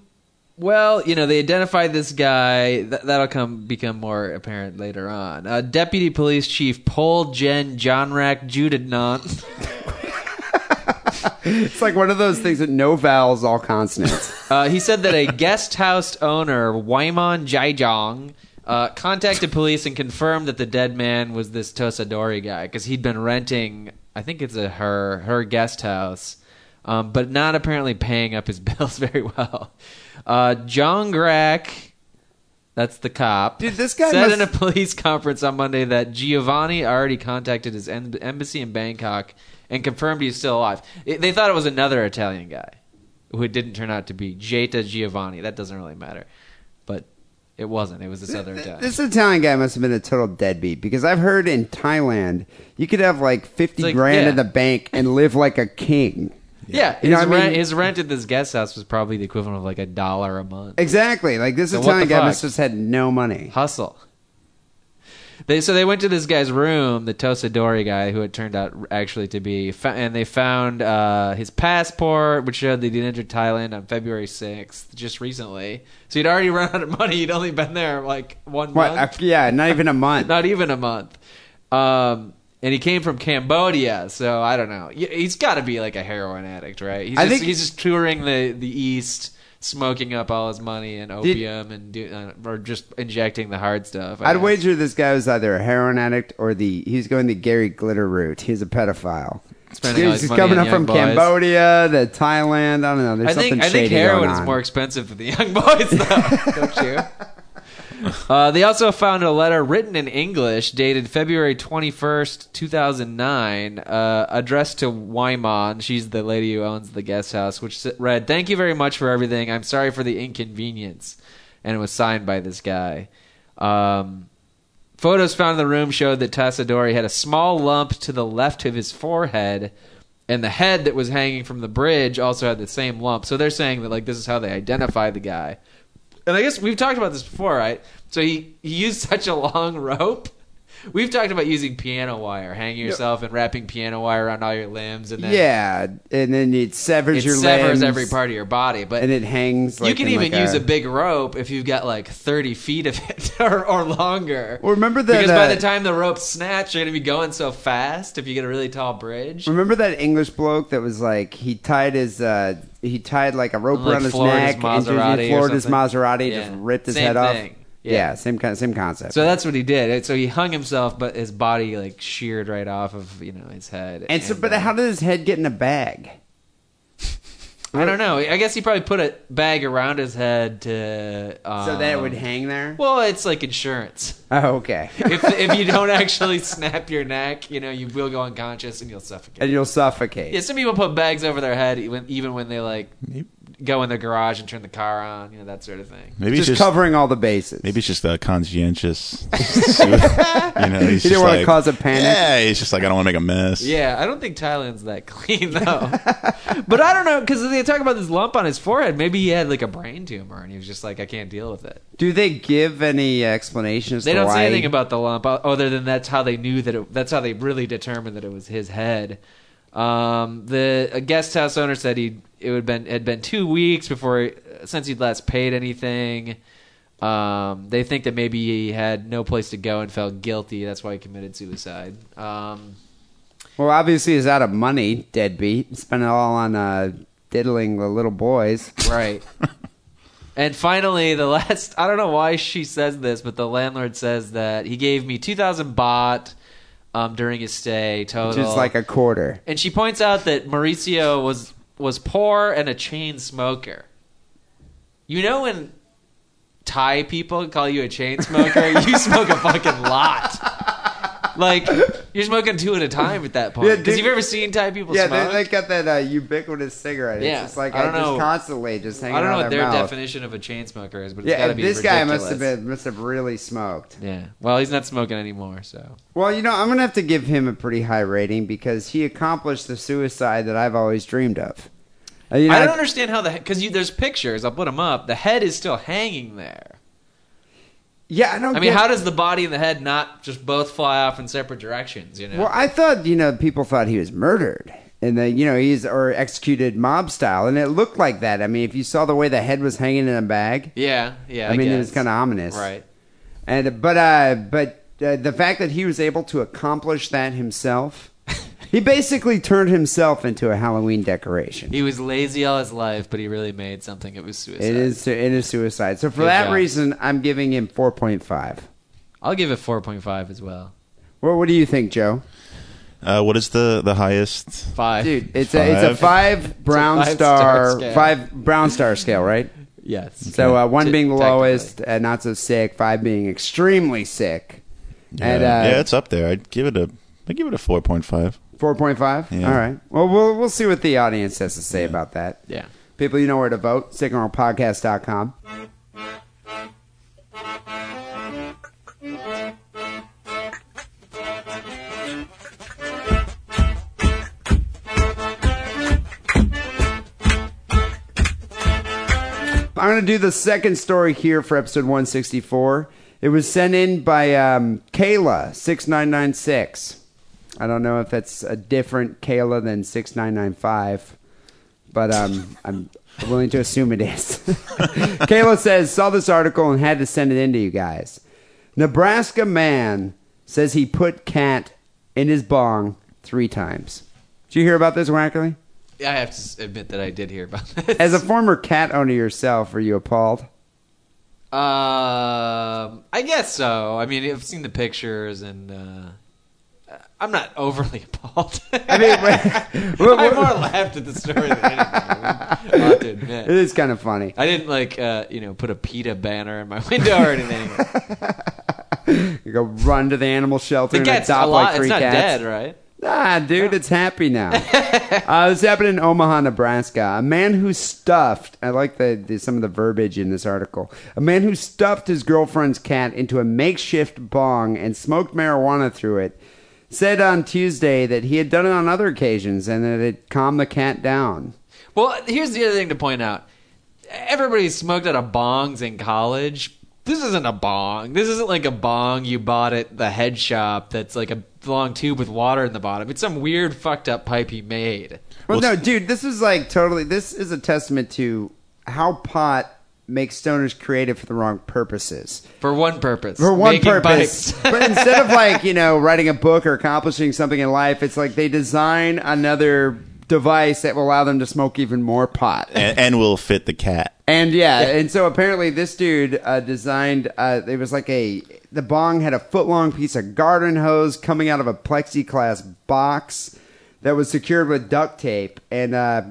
well, you know, they identified this guy. Th- that'll come become more apparent later on. Uh, Deputy Police Chief Paul Jen Johnrak Judinant. It's like one of those things that no vowels, all consonants. Uh, he said that a guest house owner, Wyman Jaijong, uh, contacted police and confirmed that the dead man was this Tosadori guy because he'd been renting, I think it's a her her guest house, um, but not apparently paying up his bills very well. Uh, John Grack, that's the cop, Dude, this guy said must- in a police conference on Monday that Giovanni already contacted his em- embassy in Bangkok and confirmed he's still alive. It- they thought it was another Italian guy who it didn't turn out to be Jeta Giovanni. That doesn't really matter, it wasn't. It was this other guy. this Italian guy must have been a total deadbeat because I've heard in Thailand you could have like fifty like, grand yeah. in the bank and live like a king. yeah, his, You know I rent, mean? his rent at this guest house was probably the equivalent of like a dollar a month. Exactly. Like this So Italian guy must have just had no money. Hustle. They so they went to this guy's room, the Tosadori guy, who it turned out actually to be, and they found uh, his passport, which showed that he'd entered Thailand on February sixth, just recently. So he'd already run out of money. He'd only been there like one What? month, Uh, yeah, not even a month. not even a month. Um, and he came from Cambodia, so I don't know. He's got to be like a heroin addict, right? He's I just, think- he's just touring the the East. Smoking up all his money and opium, and do, uh, or just injecting the hard stuff. I I'd guess. wager this guy was either a heroin addict or the he's going the Gary Glitter route. He's a pedophile. He's his just money coming up from boys. Cambodia to Thailand. I don't know. There's I think something I think heroin is more expensive than the young boys, though. don't you? Uh, they also found a letter written in English, dated February twenty first, two thousand nine, uh, addressed to Wyman. She's the lady who owns the guest house, which read, "Thank you very much for everything. I'm sorry for the inconvenience," and it was signed by this guy. Um, Photos found in the room showed that Tassadori had a small lump to the left of his forehead, and the head that was hanging from the bridge also had the same lump. So they're saying that like this is how they identify the guy. And I guess we've talked about this before, right? So he, he used such a long rope. We've talked about using piano wire, hanging yourself and wrapping piano wire around all your limbs, and then Yeah, and then it severs it your severs limbs, every part of your body. But and it hangs. Like you can even like use a, big rope if you've got like 30 feet of it or, or longer. Well, remember that, Because by uh, the time the rope's snatched, you're going to be going so fast if you get a really tall bridge. Remember that English bloke that was like he tied his uh he tied like a rope Like around his neck and Maserati he or floored his? Maserati, Yeah. just ripped his Same head off. Thing. Yeah. Yeah. same kind, same concept. So that's what he did. So he hung himself, but his body like sheared right off of you know his head. and so, but uh, how did his head get in a bag? I don't know. I guess he probably put a bag around his head to um, So that it would hang there. Well, it's like insurance. Oh, okay. if if you don't actually snap your neck, you know you will go unconscious and you'll suffocate. and you'll suffocate. Yeah, some people put bags over their head even even when they like go in the garage and turn the car on, you know that sort of thing. Maybe just, just covering all the bases. maybe it's just a conscientious. you know, he's He didn't just wanna like, cause a panic? Yeah, he's just like I don't want to make a mess. Yeah, I don't think Thailand's that clean though. but I don't know because they talk about this lump on his forehead. Maybe he had like a brain tumor and he was just like, I can't deal with it. Do they give any explanations? They to don't why? say anything about the lump other than that's how they knew that it, that's how they really determined that it was his head. Um, the a guest house owner said he it would been had been two weeks before since he'd last paid anything. Um, they think that maybe he had no place to go and felt guilty. That's why he committed suicide. Um, Well, obviously, he's out of money. Deadbeat. Spent it all on uh, diddling the little boys. right. And finally, the last, I don't know why she says this, but the landlord says that he gave me 2,000 baht um, during his stay total. Which is like a quarter. and she points out that Mauricio was was poor and a chain smoker. You know when Thai people call you a chain smoker, you smoke a fucking lot. Like you're smoking two at a time at that point. Because dude. you've ever seen Thai people Yeah, smoke? they, they got that uh, ubiquitous cigarette. Yeah, It's just like I I, don't just know. constantly just hanging I don't know what their mouth. definition of a chain smoker is, but it's Yeah, gotta be this guy must have been must have really smoked. Yeah. Well, he's not smoking anymore, so. Well, you know, I'm gonna have to give him a pretty high rating because he accomplished the suicide that I've always dreamed of. Uh, you know, I don't understand how the because there's pictures. I'll put them up. The head is still hanging there. Yeah, I don't. I mean, how does the body and the head not just both fly off in separate directions? You know. Well, I thought you know people thought he was murdered, and then you know he's or executed mob style, and it looked like that. I mean, if you saw the way the head was hanging in a bag, yeah, yeah. I, mean, it was kind of ominous, right. And but uh, but uh, the fact that he was able to accomplish that himself, he basically turned himself into a Halloween decoration. He was lazy all his life, but he really made something. It was suicide. It is it is suicide. So for Good that job. reason, I'm giving him four point five. I'll give it four point five as well. Well, what do you think, Joe? Uh, what is the the highest? Five, Dude, it's a it's a Five. five brown five-star star scale. five brown star scale, right? Yes. So uh, one T- being the lowest, uh, not so sick. Five being extremely sick. And yeah, uh, yeah, it's up there. I'd give it a. I give it a four point five. Four point five. Yeah. All right. Well, we'll we'll see what the audience has to say about that. Yeah. People, you know where to vote. SickandWrongPodcast.com. I'm going to do the second story here for episode 164. It was sent in by um, Kayla6996. I don't know if that's a different Kayla than 6995, but um, I'm willing to assume it is. Kayla says, saw this article and had to send it in to you guys. Nebraska man says he put cat in his bong three times. Did you hear about this, Wackerly? I have to admit that I did hear about this. As a former cat owner yourself, are you appalled? Um, I guess so. I mean, I've seen the pictures, and uh, I'm not overly appalled. I mean, what- I more laughed at the story than anything. Have to admit. is kind of funny. I didn't like, uh, you know, put a PETA banner in my window or anything. You go run to the animal shelter The and adopt like three it's not cats. dead, right? Nah, dude, it's happy now. uh, this happened in Omaha, Nebraska. A man who stuffed, I like the, the some of the verbiage in this article. A man who stuffed his girlfriend's cat into a makeshift bong and smoked marijuana through it said on Tuesday that he had done it on other occasions and that it calmed the cat down. Well, here's the other thing to point out. Everybody smoked out of bongs in college. This isn't a bong. This isn't like a bong you bought at the head shop that's like a long tube with water in the bottom. It's some weird fucked up pipe he made. Well, Well, no, dude, this is like totally. This is a testament to how pot makes stoners creative for the wrong purposes. For one purpose. For one making purpose, but instead of like you know writing a book or accomplishing something in life, it's like they design another device that will allow them to smoke even more pot. and, and will fit the cat. And yeah, and so apparently this dude uh, designed. Uh, it was like a the bong had a foot long piece of garden hose coming out of a plexiglass box that was secured with duct tape, and uh,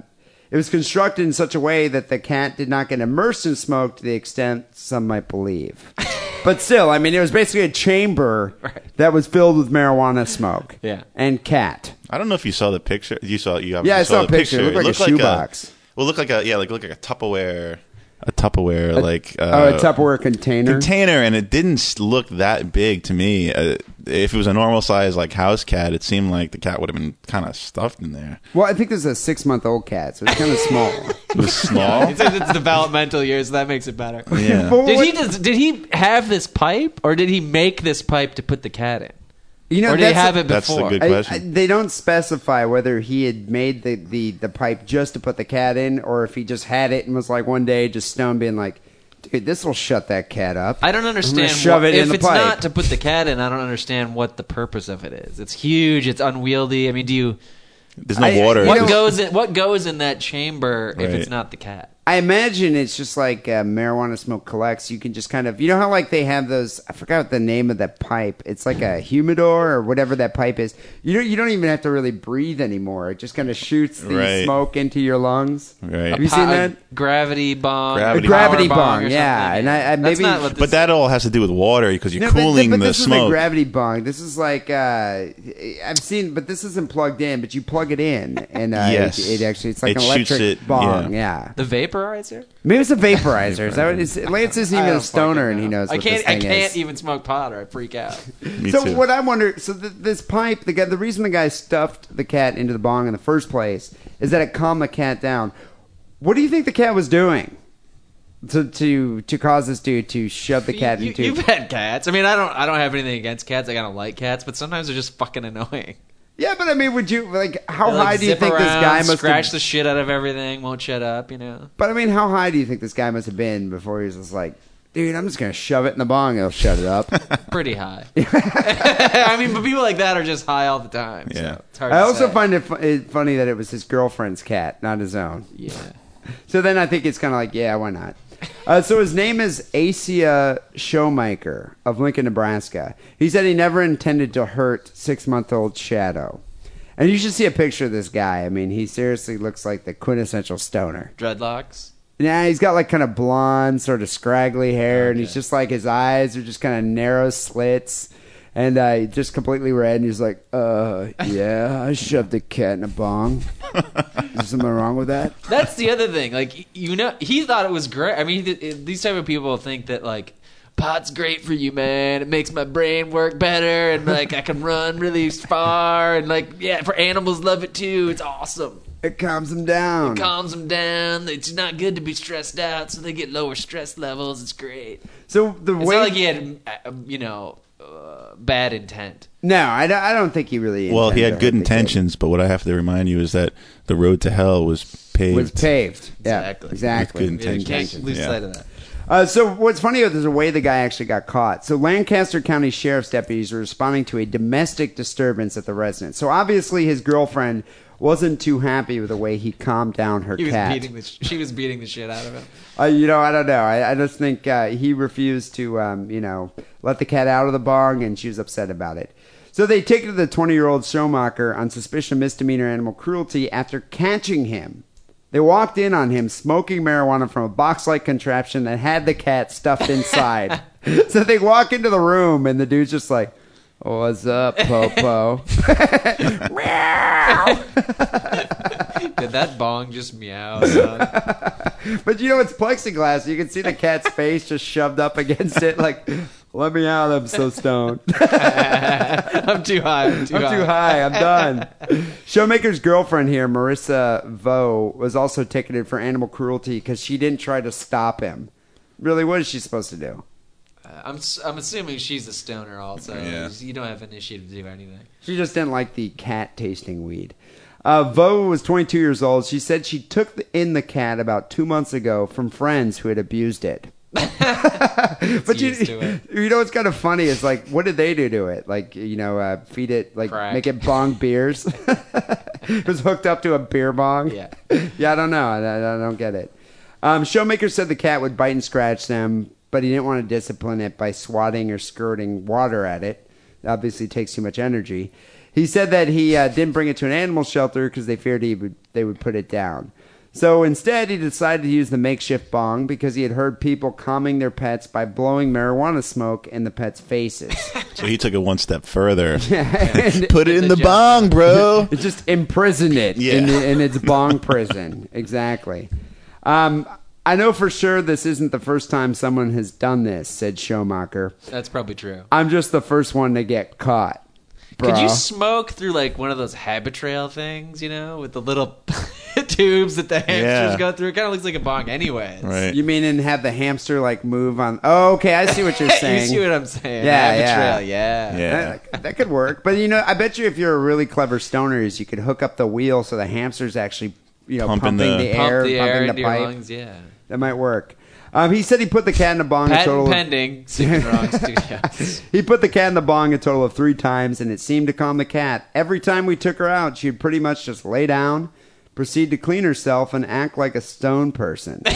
it was constructed in such a way that the cat did not get immersed in smoke to the extent some might believe. but still, I mean, it was basically a chamber that was filled with marijuana smoke. Yeah. and cat. I don't know if you saw the picture. You saw you obviously Yeah, I saw the a picture. It looked like a shoebox. well, look like a yeah, like look like a Tupperware, a Tupperware like uh, oh, a Tupperware container. container, and it didn't look that big to me. Uh, if it was a normal size like house cat, it seemed like the cat would have been kind of stuffed in there. well, I think this is a six month old cat, so it's kind of small. It was small. It's, it's developmental years, so that makes it better. yeah. Did he just, did he have this pipe, or did he make this pipe to put the cat in, You know, or did he that's- have it That's the before? good- question. I- they don't specify whether he had made the, the, the pipe just to put the cat in, or if he just had it and was like one day just stoned, being like, "Dude, this will shut that cat up." I don't understand. shove what- it in if the it's pipe. not to put the cat in, I don't understand what the purpose of it is. It's huge. It's unwieldy. I mean, do you? There's no I- water. What know- goes in? What goes in that chamber if Right. it's not the cat? I imagine it's just like uh, marijuana smoke collects. You can just kind of, you know how like they have those. I forgot the name of that pipe. It's like a humidor or whatever that pipe is. You don't, you don't even have to really breathe anymore. It just kind of shoots the Right. smoke into your lungs. Right. Have you seen that? Gravity bong. Gravity A gravity power bong, or yeah. something, And I- I That's maybe- not what this But that all has to do with water because you're No, but- cooling but, the this is smoke. a gravity bong. This is like uh, I've seen, but this isn't plugged in. But you plug it in, and uh, Yes. it, it actually it's like It an shoots electric it, bong. yeah. Yeah. the vaporizer. maybe it's a vaporizer. is that what it's, Lance isn't I even a don't stoner, fucking and he know. knows. I What can't. this I thing can't is. even smoke pot, or I freak out. Me so too. what I wonder, so th- this pipe, the guy, the reason the guy stuffed the cat into the bong in the first place is that it calmed the cat down. What do you think the cat was doing to to to cause this dude to shove the cat you, into? You've had cats. I mean, I don't. I don't have anything against cats. I kind of like cats, but sometimes they're just fucking annoying. Yeah, but I mean, would you like how They, like, high do you zip think this around, guy must scratch have? the shit out of everything? Won't shut up. You know. But I mean, how high do you think this guy must have been before he was just like, dude, I'm just gonna shove it in the bong, it'll shut it up. Pretty high. I mean, but people like that are just high all the time. so Yeah. it's hard I to also say. find it, fu- it funny that it was his girlfriend's cat, not his own. Yeah. So then I think it's kind of like, yeah, why not? Uh, so his name is Asia Schumacher of Lincoln, Nebraska. He said he never intended to hurt six month old Shadow. And you should see a picture of this guy. I mean, he seriously looks like the quintessential stoner. Dreadlocks. Yeah, he's got like kind of blonde, sort of scraggly hair, and he's just like his eyes are just kind of narrow slits, and I just completely red. And he's like, "Uh, yeah, I shoved a cat in a bong. Is there something wrong with that?" That's the other thing. Like you know, he thought it was great. I mean, th- these type of people think that like pot's great for you, man. It makes my brain work better, and like I can run really far, and like yeah, for animals love it too. It's awesome. It calms them down. It calms them down. It's not good to be stressed out, so they get lower stress levels. It's great. so the It's way, not like he had, uh, you know, uh, bad intent. no, I don't, I don't think he really. well, he had good hurt the kid. intentions, but what I have to remind you is that the road to hell was paved. Was paved. Yeah, Exactly. exactly. With good Yeah, you intentions. can't lose Yeah. sight of that. Uh, so what's funny is the way the guy actually got caught. So Lancaster County Sheriff's deputies are responding to a domestic disturbance at the residence. So obviously his girlfriend wasn't too happy with the way he calmed down her He was cat. beating the. She was beating the shit out of him. Uh, you know, I don't know. I, I just think uh, he refused to, um, you know, let the cat out of the bong, and she was upset about it. So they ticketed the 20-year-old Schumacher on suspicion of misdemeanor animal cruelty after catching him. They walked in on him smoking marijuana from a box-like contraption that had the cat stuffed inside. so they walk into the room, and the dude's just like, "What's up, Popo?" Did that bong just meow? son? But you know it's plexiglass. You can see the cat's face just shoved up against it, like, "Let me out! I'm so stoned." I'm too high. I'm too I'm high. too high. I'm done. Schumacher's girlfriend here, Marissa Vo, was also ticketed for animal cruelty because she didn't try to stop him. Really, what is she supposed to do? I'm s- I'm assuming she's a stoner also. Yeah. You don't have initiative to do anything. She just didn't like the cat tasting weed. Uh, Vo was 22 years old. She said she took the, in the cat about two months ago from friends who had abused it. but you, it. you know what's kind of funny is like, what did they do to it? Like, you know, uh, feed it, like, Crack. make it bong beers. it was hooked up to a beer bong. Yeah. yeah, I don't know. I, I don't get it. Um, Schumacher said the cat would bite and scratch them, but he didn't want to discipline it by swatting or squirting water at it. It obviously takes too much energy. He said that he uh, didn't bring it to an animal shelter because they feared he would they would put it down. So instead, he decided to use the makeshift bong because he had heard people calming their pets by blowing marijuana smoke in the pets' faces. So he took it one step further. and Put it in the the bong, bro. just imprison it Yeah. in, in its bong prison. Exactly. Um, I know for sure this isn't the first time someone has done this, said Schumacher. That's probably true. I'm just the first one to get caught. Bro. Could you smoke through like one of those habit trail things, you know, with the little tubes that the hamsters Yeah. go through? It kind of looks like a bong, anyways. Right. You mean and have the hamster like move on? Oh, okay, I see what you're saying. you see what I'm saying? Yeah, habit yeah. trail, yeah. Yeah. That, that could work, but you know, I bet you if you're a really clever stoner, is you could hook up the wheel so the hamster's actually, you know, Pumping pumping, the- the, Pump air, the air pumping into the your pipe. lungs, yeah. That might work. Um, he said he put the cat in a bong a Patent total. Of, pending. Sick he put the cat in the bong a total of three times, and it seemed to calm the cat. Every time we took her out, she'd pretty much just lay down, proceed to clean herself and act like a stone person.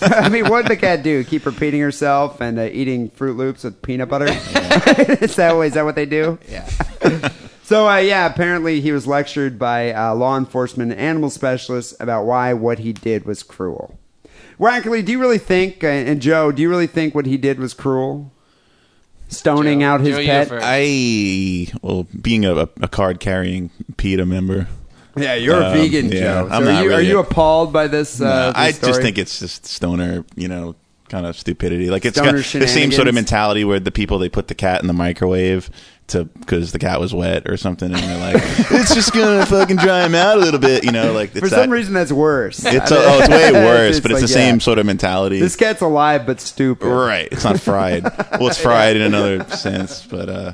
I mean, what did the cat do? Keep repeating herself and uh, eating Froot Loops with peanut butter? is, that, is that what they do? Yeah. So uh, yeah, apparently he was lectured by uh, law enforcement and animal specialists about why what he did was cruel. Wackerly, do you really think, uh, and Joe, do you really think what he did was cruel? Stoning Joe- out his Joe, pet. I well, being a, a card carrying PETA member, yeah, you're a Um, vegan, yeah, Joe. So I'm are you, really are you appalled by this? Uh, Nah, this I story? just think it's just stoner, you know, kind of stupidity. Like it's Stoner got the same sort of mentality where the people they put the cat in the microwave to because the cat was wet or something, and they're like, it's just gonna fucking dry him out a little bit, you know, like it's For that, some reason, that's worse. It's a, oh, it's way worse, but it's the same yeah. sort of mentality. This cat's alive but stupid. Right. It's not fried. well, it's fried in another sense, but uh,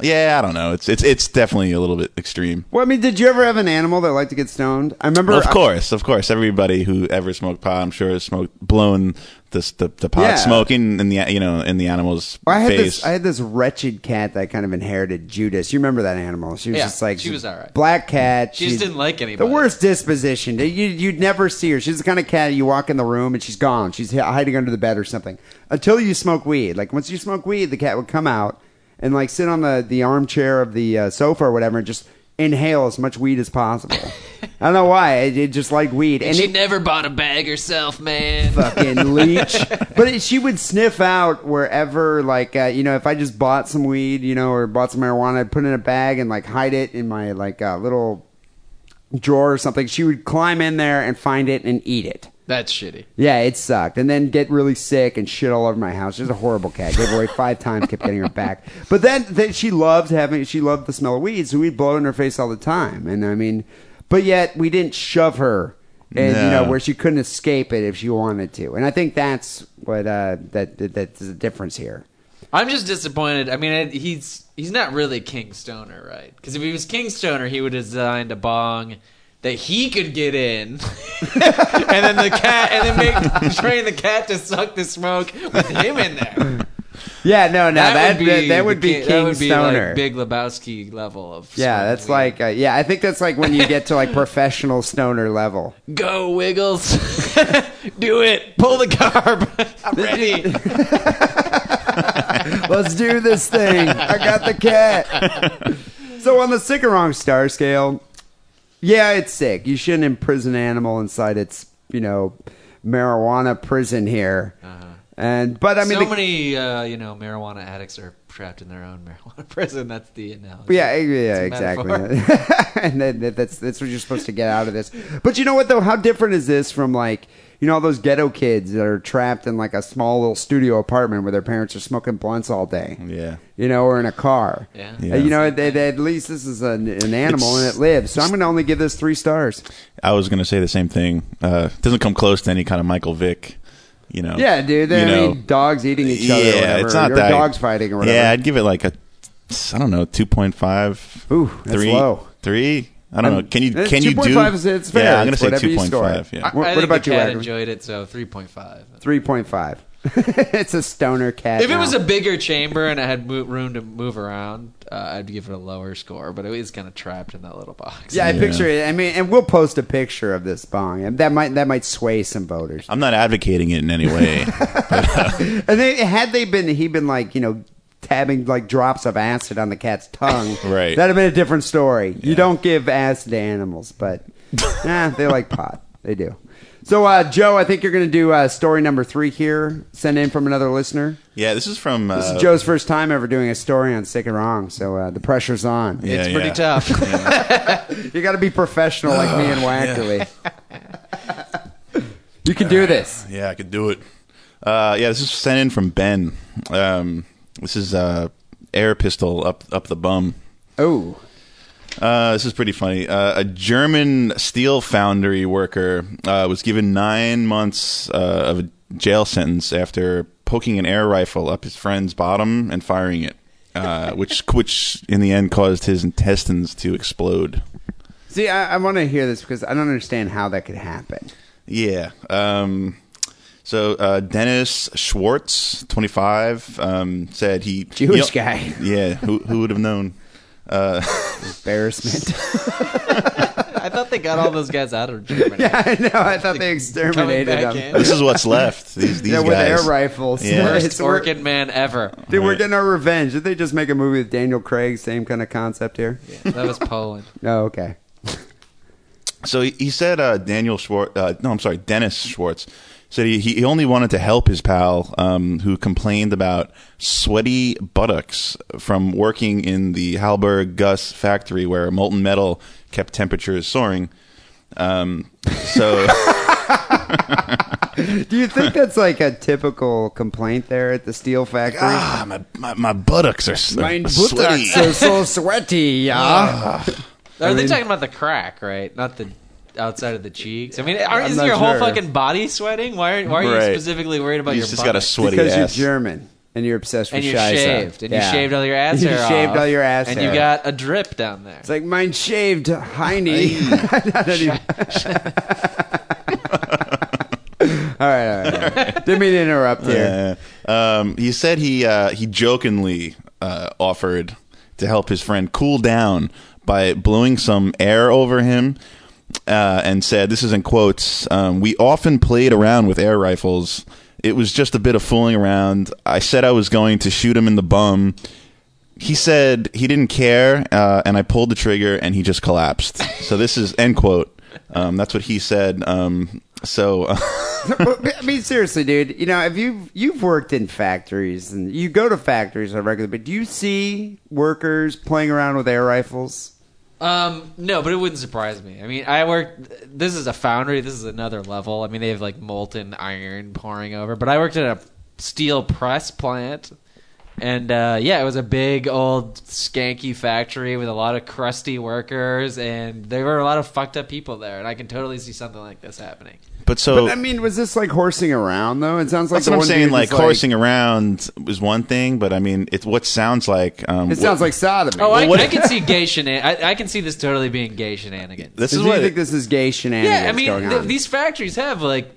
yeah, I don't know. It's it's it's definitely a little bit extreme. Well, I mean, did you ever have an animal that liked to get stoned? I remember. of course, of course, everybody who ever smoked pot, I'm sure, has smoked blown this the, the pot Yeah. smoking in the you know in the animal's I had face. this. I had this wretched cat that I kind of inherited. Judas, you remember that animal? She was Yeah, just like she was all right. Black cat. She just didn't like anybody. The worst disposition. You, you'd never see her. She's the kind of cat you walk in the room and she's gone. She's hiding under the bed or something until you smoke weed. Like once you smoke weed, the cat would come out and like sit on the the armchair of the uh, sofa or whatever and just inhale as much weed as possible. I don't know why. It, it just like weed. And she it, never bought a bag herself, man. fucking leech. But it, she would sniff out wherever, like, uh, you know, if I just bought some weed, you know, or bought some marijuana, I'd put it in a bag and like hide it in my like uh, little drawer or something. She would climb in there and find it and eat it. That's shitty. Yeah, it sucked. And then get really sick and shit all over my house. She was a horrible cat. Gave away five times, kept getting her back. But then, then she loved having, she loved the smell of weed, so we'd blow it in her face all the time. And I mean, but yet we didn't shove her, and you know, where she couldn't escape it if she wanted to. And I think that's what, uh, that, that that's the difference here. I'm just disappointed. I mean, it, he's he's not really King Stoner, right? Because if he was King Stoner, he would have designed a bong that he could get in, and then the cat, and then make train the cat to suck the smoke with him in there. Yeah, no, no, that, would that, that would be King- King that would be Stoner. like Big Lebowski level of. yeah, that's weed. like, uh, yeah, I think that's like when you get to like professional stoner level. go Wiggles, do it, pull the carb. I'm ready. Let's do this thing. I got the cat. so on the sick or wrong star scale, yeah, it's sick. You shouldn't imprison an animal inside its, you know, marijuana prison here. And but I mean, so the- many, uh, you know, marijuana addicts are trapped in their own marijuana prison. That's the analogy. Yeah, yeah, exactly. and then that's that's what you're supposed to get out of this. But you know what though? How different is this from like you know all those ghetto kids that are trapped in like a small little studio apartment where their parents are smoking blunts all day? Yeah. You know, or in a car. Yeah. Uh, you know, they, they- at least this is an, an animal and it lives. So I'm going to only give this three stars. I was going to say the same thing. Uh, doesn't come close to any kind of Michael Vick. You know. Yeah, dude. You I know, mean, dogs eating each other. or yeah, whatever, it's not or that dogs fighting or whatever. Yeah, I'd give it like a, I don't know, two point five. Ooh, that's three, low. Three. I don't know. Can you it's can you do? 2.5 is- it's fair. Yeah, I'm going It's to say whatever you two score Yeah. I, What- I what think about the you, cat Wagner? enjoyed it, so three point five. Three point five. it's a stoner cat. If it now. was a bigger chamber and I had mo- room to move around, uh, I'd give it a lower score. But it is kind of trapped in that little box. Yeah, I picture it. I mean, and we'll post a picture of this bong, and that might that might sway some voters. I'm not advocating it in any way. And they, had they been, he'd been like you know tabbing like drops of acid on the cat's tongue, Right. That'd have been a different story. You don't give acid to animals, but nah, they like pot. They do. So, uh, Joe, I think you're going to do uh, story number three here. Send in from another listener. yeah, this is from. Uh, This is Joe's first time ever doing a story on Sick and Wrong, so uh, the pressure's on. Yeah, it's pretty yeah. tough. You got to be professional like me and Wackerly. You can do this. Yeah, I could do it. Uh, yeah, this is sent in from Ben. Um, this is uh, air pistol up up the bum. Oh, Uh, this is pretty funny. Uh, a German steel foundry worker uh, was given nine months uh, of a jail sentence after poking an air rifle up his friend's bottom and firing it, uh, which which in the end caused his intestines to explode. see, I, I want to hear this because I don't understand how that could happen. Yeah. Um, so uh, Dennis Schwartz, 25, um, said he Jewish he- guy. Yeah, who who would have known? Embarrassment. I thought they got all those guys out of Germany. Yeah, I know. I thought they exterminated them. in. This is what's left. These these Yeah, with guys. air rifles. Yeah. Worst It's- we're- man ever. Dude, we're getting our revenge. Did they just make a movie with Daniel Craig? Same kind of concept here. That was Poland. Oh, okay. So he, he said uh, Daniel Schwartz. Uh, no, I'm sorry, Dennis Schwartz said he, he only wanted to help his pal um, who complained about sweaty buttocks from working in the Halberg Guss factory where molten metal kept temperatures soaring. Um, so Do you think that's like a typical complaint there at the steel factory? ah, my, my my buttocks are, s- are Mein sweaty. buttocks are so sweaty, yeah. Are they talking about the crack, right? Not the outside of the cheeks. I mean, are, I'm is not your whole sure. fucking body sweating? Why are, why are you Right. specifically worried about He's your just buttocks? got a sweaty because ass. you're German and you're obsessed with and you're shaved, and Yeah. you shaved all your ass You hair shaved all your ass and hair. you got a drip down there. It's like mine shaved hiney. Don't even- all right, all right, all right. Didn't mean to interrupt here. Uh, um, he said he uh, he jokingly uh, offered to help his friend cool down by blowing some air over him, uh, and said, "This is in quotes. Um, we often played around with air rifles. It was just a bit of fooling around. I said I was going to shoot him in the bum." He said he didn't care, uh, and I pulled the trigger, and he just collapsed. So this is end quote. Um, that's what he said. Um, so I mean, seriously, dude. You know, if you you've worked in factories and you go to factories on regular, but do you see workers playing around with air rifles? Um, no, but it wouldn't surprise me. I mean, I worked. This is a foundry. This is another level. I mean, they have like molten iron pouring over. But I worked at a steel press plant, and uh, yeah, it was a big old skanky factory with a lot of crusty workers, and there were a lot of fucked up people there. And I can totally see something like this happening. But so But I mean, was this like horsing around though? It sounds like That's the what I'm saying. dude Like was horsing around was one thing, but I mean, it's what sounds like. Um, It sounds what- like sodomy. Oh, I, what- I can see gay shenan- I, I can see this totally being gay shenanigans. This Do is you what think this is gay shenanigans Yeah, I mean, going th- these factories have like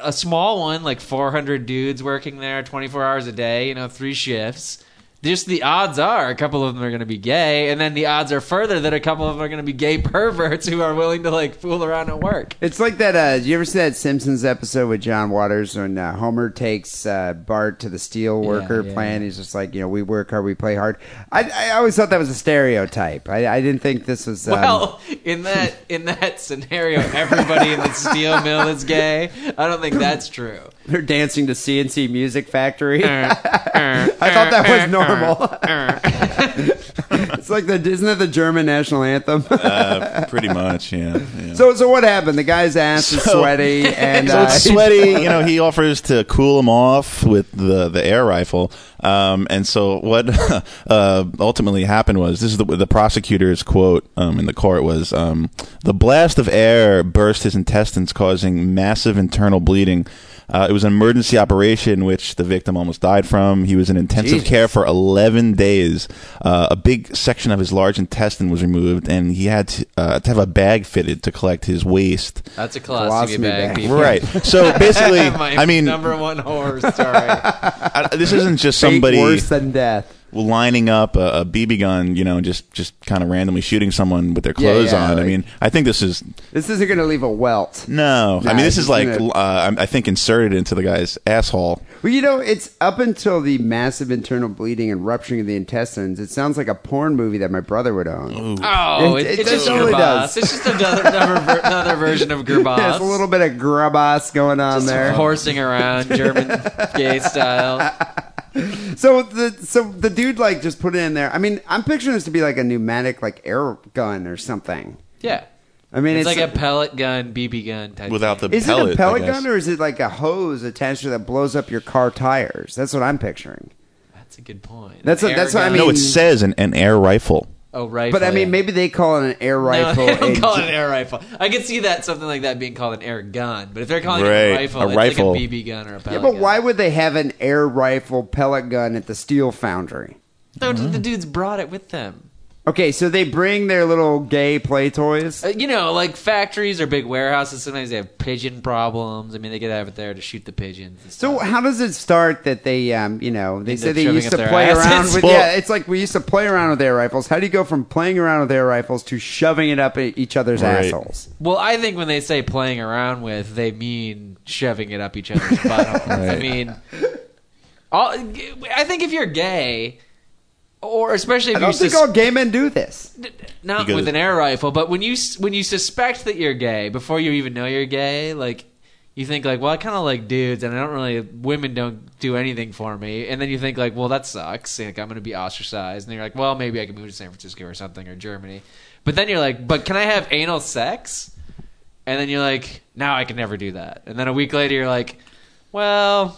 a small one, like 400 dudes working there 24 hours a day, you know, three shifts. Just the odds are a couple of them are going to be gay, and then the odds are further that a couple of them are going to be gay perverts who are willing to like fool around at work. It's like that. Uh, you ever see that Simpsons episode with John Waters when uh, Homer takes uh, Bart to the steel worker yeah. plant? He's just like, you know, we work hard, we play hard. I, I always thought that was a stereotype. I, I didn't think this was. Um, Well, in that in that scenario, everybody in the steel mill is gay. I don't think that's true. They're dancing to C+C Music Factory. I er, er, I thought that er, was normal. it's like the isn't that the German national anthem? uh, pretty much, yeah. yeah. so so what happened? The guy's ass is So- sweaty and so uh, it's sweaty. You know, he offers to cool him off with the the air rifle. Um, and so what uh, ultimately happened was this is the, the prosecutor's quote um, in the court was um, the blast of air burst his intestines, causing massive internal bleeding. Uh, it was an emergency operation which the victim almost died from. He was in intensive Jesus. care for 11 days. Uh, a big section of his large intestine was removed, and he had to, uh, to have a bag fitted to collect his waste. That's a Colostomy colostomy bag. bag. Right. So basically, My I mean, number one horror story. I, this isn't just fate somebody worse than death. Lining up a, a BB gun, you know, just just kind of randomly shooting someone with their clothes yeah, on. I mean, I think this is This isn't going to leave a welt. no. Nah, I mean, this is like gonna- uh, I I think inserted into the guy's asshole. Well, you know, it's up until the massive internal bleeding and rupturing of the intestines. It sounds like a porn movie that my brother would own. Oh, It- it, it just totally Gerbas. does. It's just another another, another version of Gerbas. There's a little bit of grubas going on there. horsing around German gay style. So the so the dude like just put it in there. I mean, I'm picturing this to be like a pneumatic like air gun or something. Yeah, I mean, it's, it's, like a pellet gun, BB gun type. Without thing. the Is pellet, it a pellet I guess. gun or is it like a hose attached to that blows up your car tires? That's what I'm picturing. That's a good point. That's An what- that's air what I gun. mean. No, it says an, an air rifle. Oh, right. But I mean, maybe they call it an air rifle. No, they don't call it an air rifle. I could see that something like that being called an air gun. But if they're calling it Right, a rifle, a it's rifle. like a BB gun or a pellet gun. yeah, but gun. why would they have an air rifle pellet gun at the steel foundry? No, the mm-hmm. dudes brought it with them. Okay, so they bring their little gay play toys. Uh, you know, like factories or big warehouses. Sometimes they have pigeon problems. I mean, they could have it there to shoot the pigeons. and So how does it start that they, um, you know, they End say they used to play asses? around with? Well- yeah, it's like we used to play around with air rifles. How do you go from playing around with air rifles to shoving it up at each other's Right. assholes? Well, I think when they say playing around with, they mean shoving it up each other's buttholes. I mean, all, I think if you're gay, or especially if I don't you think sus- all gay men do this. not Because- with an air rifle, but when you s- when you suspect that you're gay before you even know you're gay, like you think like, well, I kind of like dudes, and I don't really women don't do anything for me, and then you think like, well, that sucks. Like I'm going to be ostracized, and you're like, well, maybe I can move to San Francisco or something or Germany, but then you're like, but can I have anal sex? And then you're like, now I can never do that. And then a week later, you're like, well.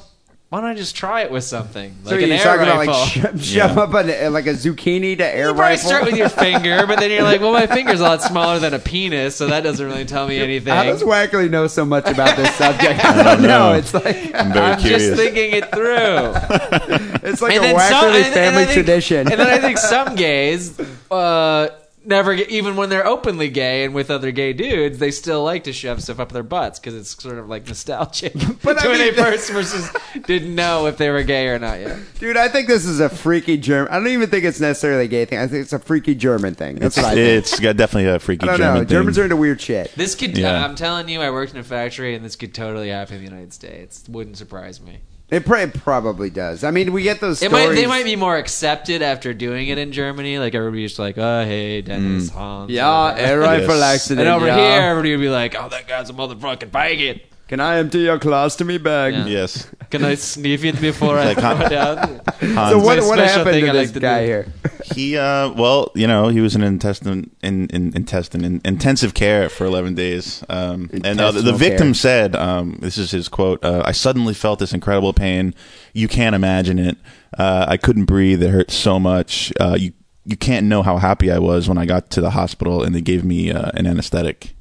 Why don't I just try it with something like so an you're air talking rifle? about like sho- shove Yeah. up a, like a zucchini to air You probably rifle. start with your finger, but then you're like, well, my finger's a lot smaller than a penis, so that doesn't really tell me anything. How does Wackerly know so much about this subject? I don't know. know. It's like I'm very I'm curious. just thinking it through. it's like And a then some- Wackerly and- and family think- tradition. And then I think some gays, uh, never get, even when they're openly gay and with other gay dudes, they still like to shove stuff up their butts because it's sort of like nostalgic But I to when they first versus didn't know if they were gay or not yet. Dude, I think this is a freaky German. I don't even think it's necessarily a gay thing. I think it's a freaky German thing. That's It's, what I think. it's got definitely a freaky I don't German know. thing. Germans are into weird shit. This could, Yeah. I'm telling you, I worked in a factory, and this could totally happen in the United States. Wouldn't surprise me. It, pr- it probably does. I mean, we get those It stories. might, they might be more accepted after doing it in Germany. Like everybody's just like, oh, hey, Dennis, mm. Hans. Yeah, whatever." air rifle Yes. accident. And over yeah. here, everybody would be like, oh, that guy's a motherfucking faggot. Can I empty your colostomy bag? Yeah. Yes. Can I sniff it before I Like, throw huh? it out? Hans, So what, what special happened thing to I this like to guy do. here? He, uh, well, you know, he was in intestine in, in intestine in intensive care for 11 days. Um, and uh, the, the Intestinal victim care. said, um, this is his quote: uh, "I suddenly felt this incredible pain. You can't imagine it. Uh, I couldn't breathe. It hurt so much. Uh, you you can't know how happy I was when I got to the hospital and they gave me uh, an anesthetic."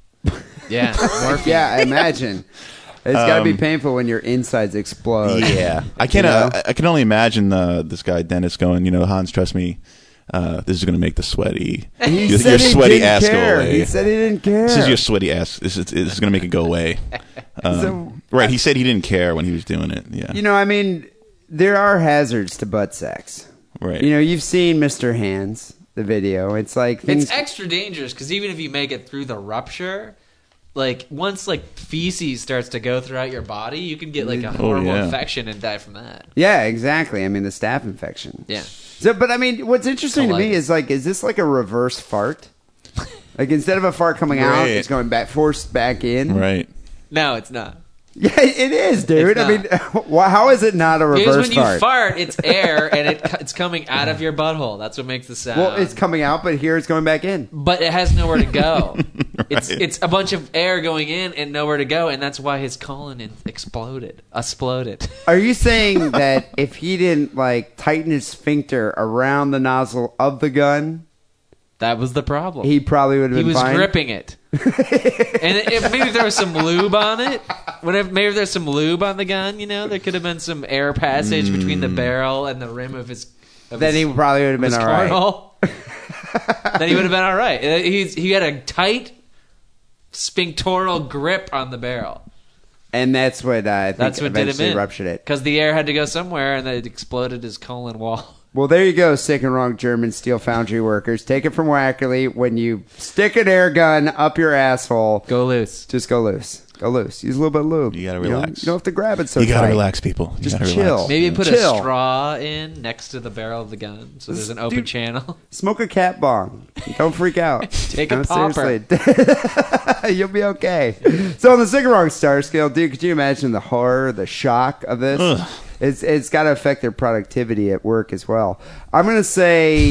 Yeah, morphine. Yeah, I imagine. It's got to be Um, painful when your insides explode. Yeah, I can. You know? Uh, I can only imagine uh, this guy Dennis going. You know, Hans, trust me. Uh, this is going to make the sweaty, He your, said your he sweaty didn't ass care. go away. He said he didn't care. This is your sweaty ass. This is, this is going to make it go away. Um, So- right. He said he didn't care when he was doing it. Yeah. You know, I mean, there are hazards to butt sex. right. You know, you've seen Mr. Hands, the video. It's like things. It's extra dangerous because even if you make it through the rupture, like once like feces starts to go throughout your body, you can get like a mm. Oh, horrible yeah. infection and die from that. yeah, exactly. I mean, the staph infection. Yeah. So, but I mean, what's interesting to me Colitis. is like, is this like a reverse fart? Like instead of a fart coming out, it's going back, forced back in. right. No, it's not. Yeah, it is, dude. I mean, how is it not a Because reverse when you fart? fart, it's air and it it's coming out of your butthole. That's what makes the sound. well, it's coming out, but here it's going back in. but it has nowhere to go. It's Right. it's a bunch of air going in and nowhere to go, and that's why his colon exploded, exploded. Are you saying that if he didn't like tighten his sphincter around the nozzle of the gun, That was the problem. he probably would have been He been was fine? gripping it, and if, maybe if there was some lube on it. Whenever maybe if there's some lube on the gun, you know, there could have been some air passage between the barrel and the rim of his. Of Then his, he probably would have his been all right. cornhole. then he would have been all right. Uh, He's he had a tight sphinctoral grip on the barrel. And that's what uh, I think That's what did him eventually in. ruptured it. because the air had to go somewhere, and it exploded his colon wall. Well, there you go, sick and wrong German steel foundry workers. Take it from Wackerly. When you stick an air gun up your asshole, Go loose. just go loose. Go loose. Use a little bit of lube. You gotta know? relax. You don't have to grab it so you got to tight. relax, people. You Just gotta chill. relax. Maybe put Chill. a straw in next to the barrel of the gun, so there's an open Dude. channel. Smoke a cat bong. Don't freak out. Take a No, popper. seriously. You'll be okay. So on the sick wrong star scale, dude, could you imagine the horror, the shock of this? Ugh. It's it's got to affect their productivity at work as well. I'm gonna say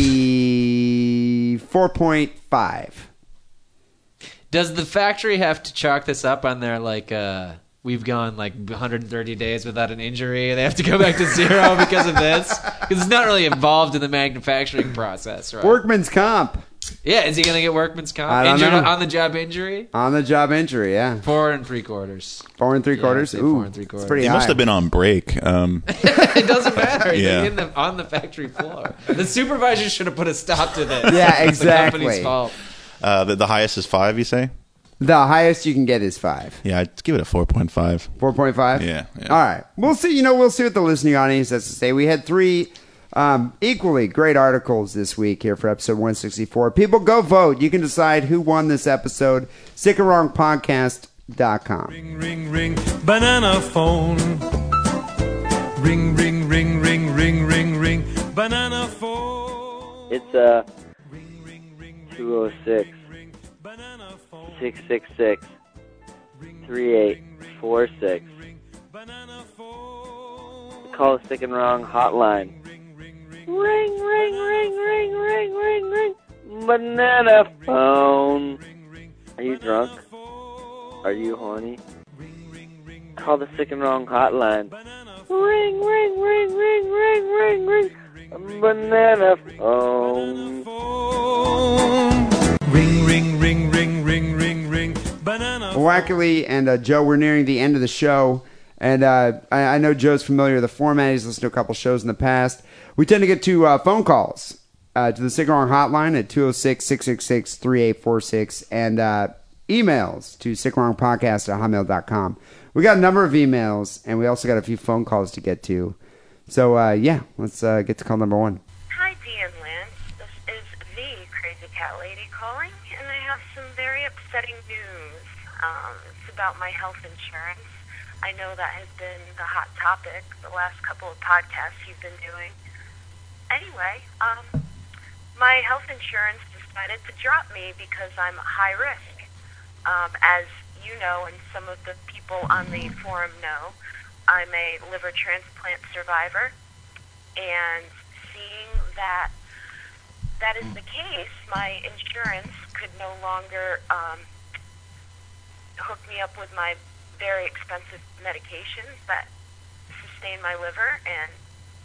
four point five. Does the factory have to chalk this up on their like? uh We've gone like 130 days without an injury. They have to go back to zero because of this. Because it's not really involved in the manufacturing process, right? Workman's comp. Yeah, is he gonna get workman's comp? I don't Injured know. on the job injury? On the job injury, yeah. Four and three quarters. Four and three Yeah, quarters. I'd say Ooh, four and three it's quarters. pretty He high. must have been on break. Um, it doesn't matter. He's Yeah. in the, on the factory floor. The supervisor should have put a stop to this. Yeah, It's the company's exactly. fault. uh, the, the highest is five. You say? The highest you can get is five. Yeah, I'd give it a four point five. Four point five. Yeah, yeah. All right. We'll see. You know, we'll see what the listening audience has to say. We had three um, equally great articles this week here for episode one sixty four. People, go vote. You can decide who won this episode. Sick and Wrong Podcast.com. Ring, ring, ring, banana phone. Ring, ring, ring, ring, ring, ring, ring, banana phone. It's uh Ring, ring, ring, ring, 206 ring, banana phone. 666 3846. Ring, banana phone. Call the sick and wrong hotline. Ring, ring, ring, Ring, ring, ring, ring. Banana phone. ring, ring, Are you drunk? Are you horny? Call the sick and wrong hotline. Ring, ring, ring, ring, ring, ring, ring. Banana phone. phone. Ring, ring, ring, ring, ring, ring, ring, banana Wackerly and uh, Joe, we're nearing the end of the show. And uh, I, I know Joe's familiar with the format. He's listened to a couple shows in the past. We tend to get to uh, phone calls uh, to the Sick hotline at 206 666 3846 and uh, emails to sickandwrongpodcast at hotmail.com. We got a number of emails and we also got a few phone calls to get to. So, uh, yeah, let's uh, get to call number one. Hi, Dee and Lance. This is the Crazy Cat Lady calling, and I have some very upsetting news. Um, it's about my health insurance. I know that has been the hot topic the last couple of podcasts you've been doing. Anyway, um, my health insurance decided to drop me because I'm high risk. Um, as you know, and some of the people on the forum know, I'm a liver transplant survivor and seeing that that is the case, my insurance could no longer um, hook me up with my very expensive medications that sustain my liver and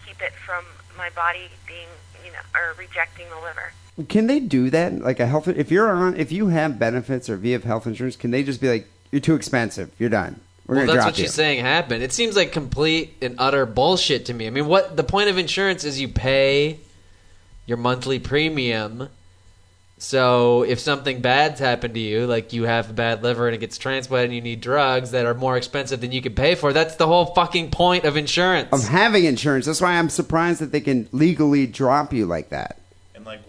keep it from my body being, you know, or rejecting the liver. Can they do that? Like a health, if you're on, if you have benefits or if you health insurance, can they just be like, you're too expensive, you're done. We're Well, that's drop what you. she's saying happened. It seems like complete and utter bullshit to me. I mean, what the point of insurance is you pay your monthly premium. So if something bad's happened to you, like you have a bad liver and it gets transplanted and you need drugs that are more expensive than you can pay for, that's the whole fucking point of insurance. Of having insurance, that's why I'm surprised that they can legally drop you like that. And like,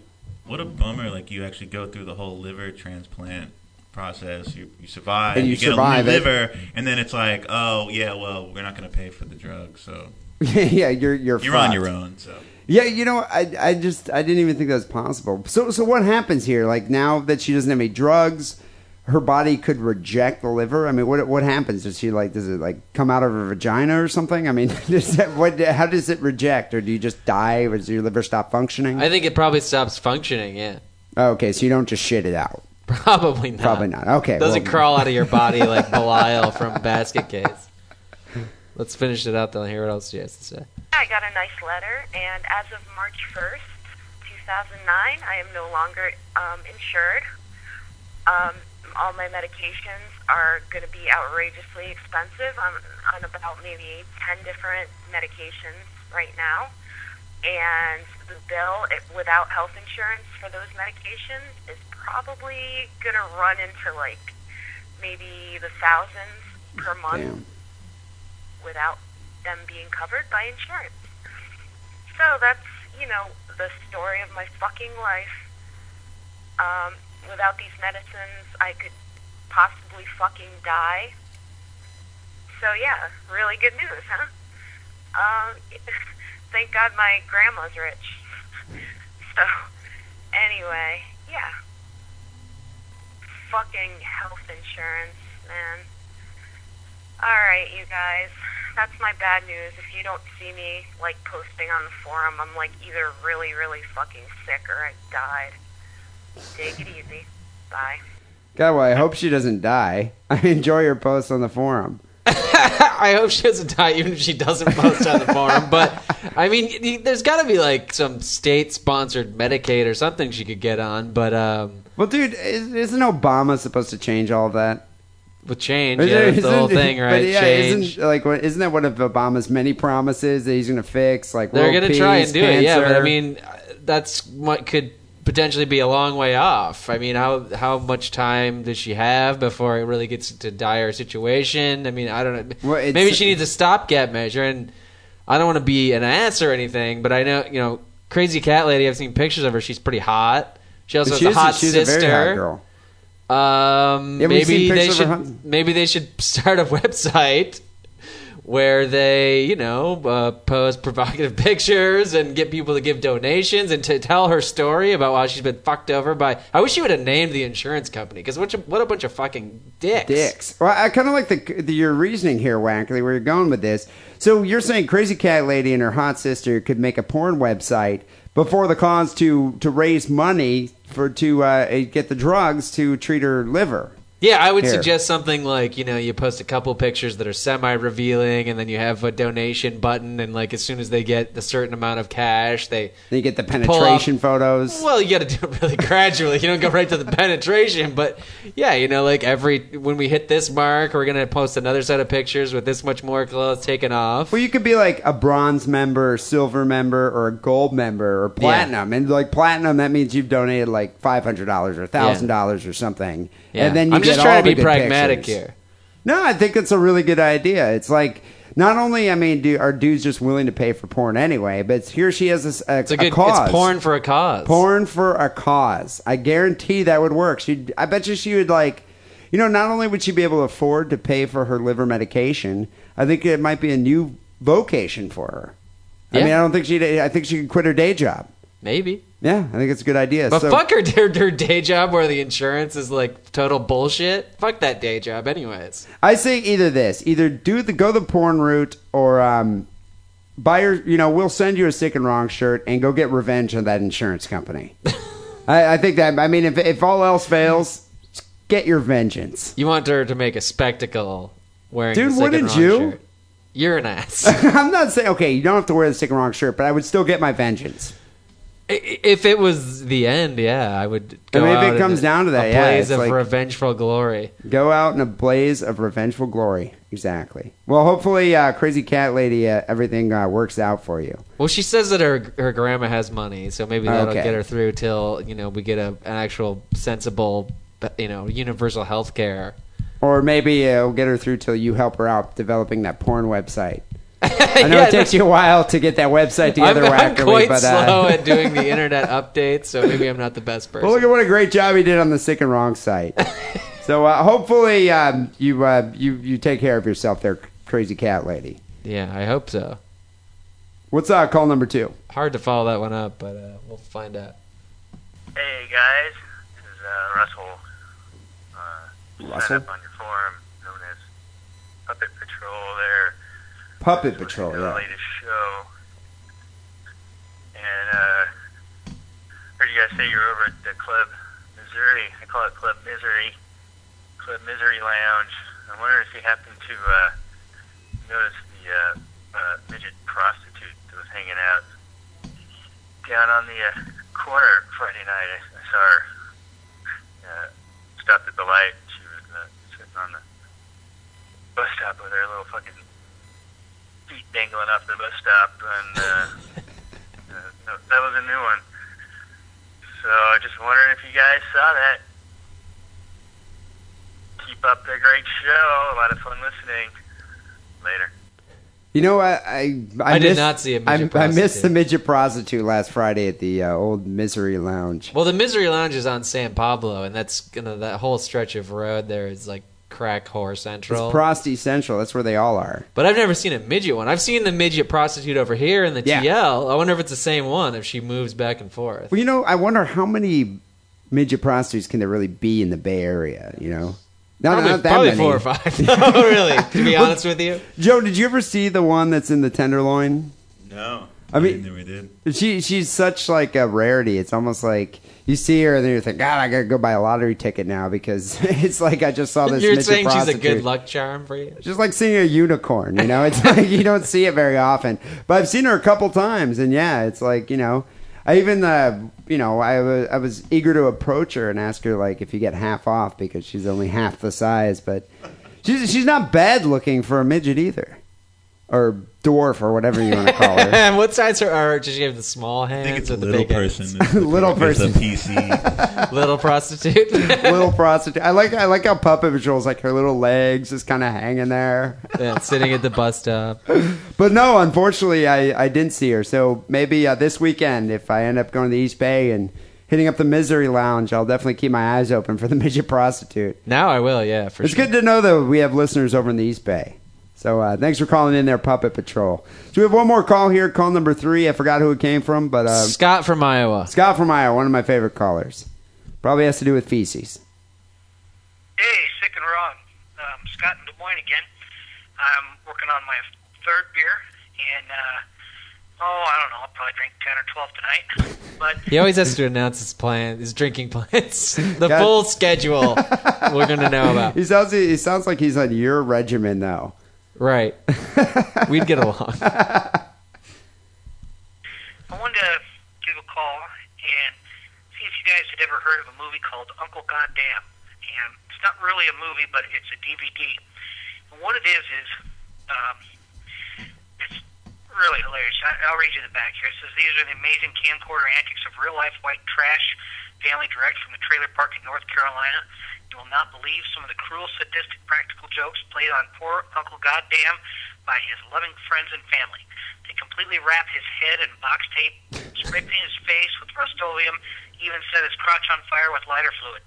what a bummer! Like you actually go through the whole liver transplant process. You you survive, And you get survive a it. new liver, and then it's like, oh yeah, well we're not going to pay for the drug, so yeah, you're you're you're on your own. So Yeah, you know, I I just I didn't even think that was possible. So so what happens here? Like now that she doesn't have any drugs, her body could reject the liver. I mean, what what happens? Does she like does it like come out of her vagina or something? I mean, does that, what how does it reject, or do you just die, or does your liver stop functioning? I think it probably stops functioning. Yeah, oh, okay, so you don't just shit it out. probably not. Probably not. Okay, Doesn't well- crawl out of your body like Belial from Basket Case. Let's finish it out. Then hear what else she has to say. I got a nice letter, and as of March 1st, 2009, I am no longer um, insured. Um, all my medications are going to be outrageously expensive. I'm on about maybe 10 different medications right now. And the bill, it, without health insurance for those medications, is probably going to run into like maybe the thousands per month Damn. without them being covered by insurance. So that's, you know, the story of my fucking life. Um, without these medicines, I could possibly fucking die. So yeah, really good news, huh? Um, thank God my grandma's rich. so, anyway, yeah. Fucking health insurance, man. Alright, you guys. That's my bad news. If you don't see me, like, posting on the forum, I'm, like, either really, really fucking sick or I died. Take it easy. Bye. God, well, I hope she doesn't die. I enjoy your posts on the forum. I hope she doesn't die, even if she doesn't post on the forum. But I mean, there's got to be like some state-sponsored Medicaid or something she could get on, but um, Well, dude, is- isn't Obama supposed to change all that? With change, yeah, that's the whole thing, But right? yeah, change. isn't like isn't that one of Obama's many promises that he's going to fix? Like They're going to try and do it, yeah. But I mean, that's what could potentially be a long way off. I mean, how how much time does she have before it really gets to dire situation? I mean, I don't know. Well, Maybe she needs a stopgap measure, and I don't want to be an ass or anything, but I know you know, crazy cat lady. I've seen pictures of her. She's pretty hot. She also has a hot she's sister. a hot girl. Um, Yeah, maybe they should maybe they should start a website where they, you know, uh, post provocative pictures and get people to give donations and to tell her story about how she's been fucked over by. I wish she would have named the insurance company because what, a- what a bunch of fucking dicks. Dicks. Well, I kind of like the, the your reasoning here, Wackerly, where you're going with this. So you're saying Crazy Cat Lady and her hot sister could make a porn website before the cause to to raise money for to uh, get the drugs to treat her liver. Yeah, I would Here. suggest something like you know you post a couple pictures that are semi revealing, and then you have a donation button, and like as soon as they get a certain amount of cash, they you get the penetration photos. Well, you got to do it really gradually. You don't go right to the penetration, but yeah, you know, like every when we hit this mark, we're gonna post another set of pictures with this much more clothes taken off. Well, you could be like a bronze member, or silver member, or a gold member, or platinum. And like platinum, that means you've donated like five hundred dollars or thousand dollars or something. Yeah. And then you I'm just get trying all to be pragmatic pictures. here. No, I think it's a really good idea. It's like not only, I mean, do, are dudes just willing to pay for porn anyway, but here she has this, a, It's a good. cause. It's porn for a cause. Porn for a cause. I guarantee that would work. She, I bet you she would like, you know, not only would she be able to afford to pay for her liver medication, I think it might be a new vocation for her. I mean, I don't think she. I think she could quit her day job. Maybe. Yeah, I think it's a good idea. But So- fuck her, her her day job where the insurance is like total bullshit. Fuck that day job, anyways. I say either this, either do the go the porn route or um, buy your. You know, we'll send you a sick and wrong shirt and go get revenge on that insurance company. I, I think that. I mean, if if all else fails, get your vengeance. You want her to make a spectacle wearing Dude, the sick and wouldn't wrong you? shirt. You're an ass. I'm not saying okay, you don't have to wear the sick and wrong shirt, but I would still get my vengeance. If it was the end, yeah, I would. Go I mean, if it comes down to that, a yeah, blaze it's of like- revengeful glory. Go out in a blaze of revengeful glory. Exactly. Well, hopefully, uh, crazy cat lady, uh, everything uh, works out for you. Well, she says that her her grandma has money, so maybe that'll Okay. get her through till you know we get a, an actual sensible, you know, universal health care. Or maybe uh, it'll get her through till you help her out developing that porn website. I know it takes you a while to get that website I'm, together, I'm quite but uh, slow at doing the internet updates, so maybe I'm not the best person. well, look at what a great job he did on the sick and wrong site. so uh, hopefully um, you uh, you you take care of yourself, there, crazy cat lady. yeah, I hope so. What's uh, call number two? Hard to follow that one up, but uh, we'll find out. Hey guys, this is uh, Russell. Uh, Russell? Up on your forum known as Puppet Patrol there. Puppet Patrol. The Yeah. latest show. And uh, heard you guys say you're over at the Club Missouri. I call it Club Misery. Club Misery Lounge. I wonder if you happen to uh, notice the uh, uh, midget prostitute that was hanging out down on the uh, corner Friday night. I, I saw her uh, stopped at the light. She was uh, sitting on the bus stop with her little fucking dangling off the bus stop, and uh, uh, that- that was a new one. So I just wondering if you guys saw that. Keep up the great show. A lot of fun listening. Later. You know, I I, I did missed- not see a I, midget I missed the midget prostitute last Friday at the uh, old Misery Lounge. Well, the Misery Lounge is on San Pablo, and that's you know, that whole stretch of road there is like crack whore central. It's central. Prosty Central. That's where they all are. but I've never seen a midget one. I've seen the midget prostitute over here in the Yeah. TL. I wonder if it's the same one if she moves back and forth. Well, you know, I wonder how many midget prostitutes can there really be in the Bay Area? You know, not, probably not that probably many. four or five. no, oh, really. To be honest with you, Joe, did you ever see the one that's in the Tenderloin? No. I mean, we did. she she's such like a rarity. It's almost like you see her and then you think, God, I gotta go buy a lottery ticket now because it's like I just saw this. You're midget saying she's a good luck charm for you? Just like seeing a unicorn, you know, it's like you don't see it very often. But I've seen her a couple times, and yeah, it's like you know, I even uh, you know I was I was eager to approach her and ask her like if you get half off because she's only half the size, but she's she's not bad looking for a midget either, or dwarf or whatever you want to call her. And what size are, are does she have the small I think hands it's or a the little big person. hands? It's the- Little it's a person. PC. little prostitute? little prostitute. I like I like how Puppet Patrol's like her little legs just kind of hanging there. yeah, sitting at the bus stop. But no, unfortunately, I, I didn't see her. So maybe uh, this weekend, if I end up going to the East Bay and hitting up the Misery Lounge, I'll definitely keep my eyes open for the midget prostitute. Now I will, yeah, for it's sure. good to know that we have listeners over in the East Bay. So uh, thanks for calling in there, Puppet Patrol. So we have one more call here, call number three. I forgot who it came from, but uh, Scott from Iowa. Scott from Iowa, one of my favorite callers. Probably has to do with feces. Hey, sick and wrong. Um, Scott in Des Moines again. I'm working on my third beer, and uh, oh, I don't know, I'll probably drink ten or twelve tonight. But He always has to announce his plan, his drinking plans, the God. full schedule. we're gonna know about. He sounds he sounds like he's on your regimen though. Right. We'd get along. I wanted to give a call and see if you guys had ever heard of a movie called Uncle Goddamn. And it's not really a movie, but it's a DVD. And what it is is, um, it's really hilarious. I, I'll read you the back here. It says these are the amazing camcorder antics of real life white trash, family direct from the trailer park in North Carolina. You will not believe some of the cruel, sadistic practical jokes played on poor Uncle Goddamn by his loving friends and family. They completely wrap his head in box tape, spray paint his face with Rust-Oleum, even set his crotch on fire with lighter fluid.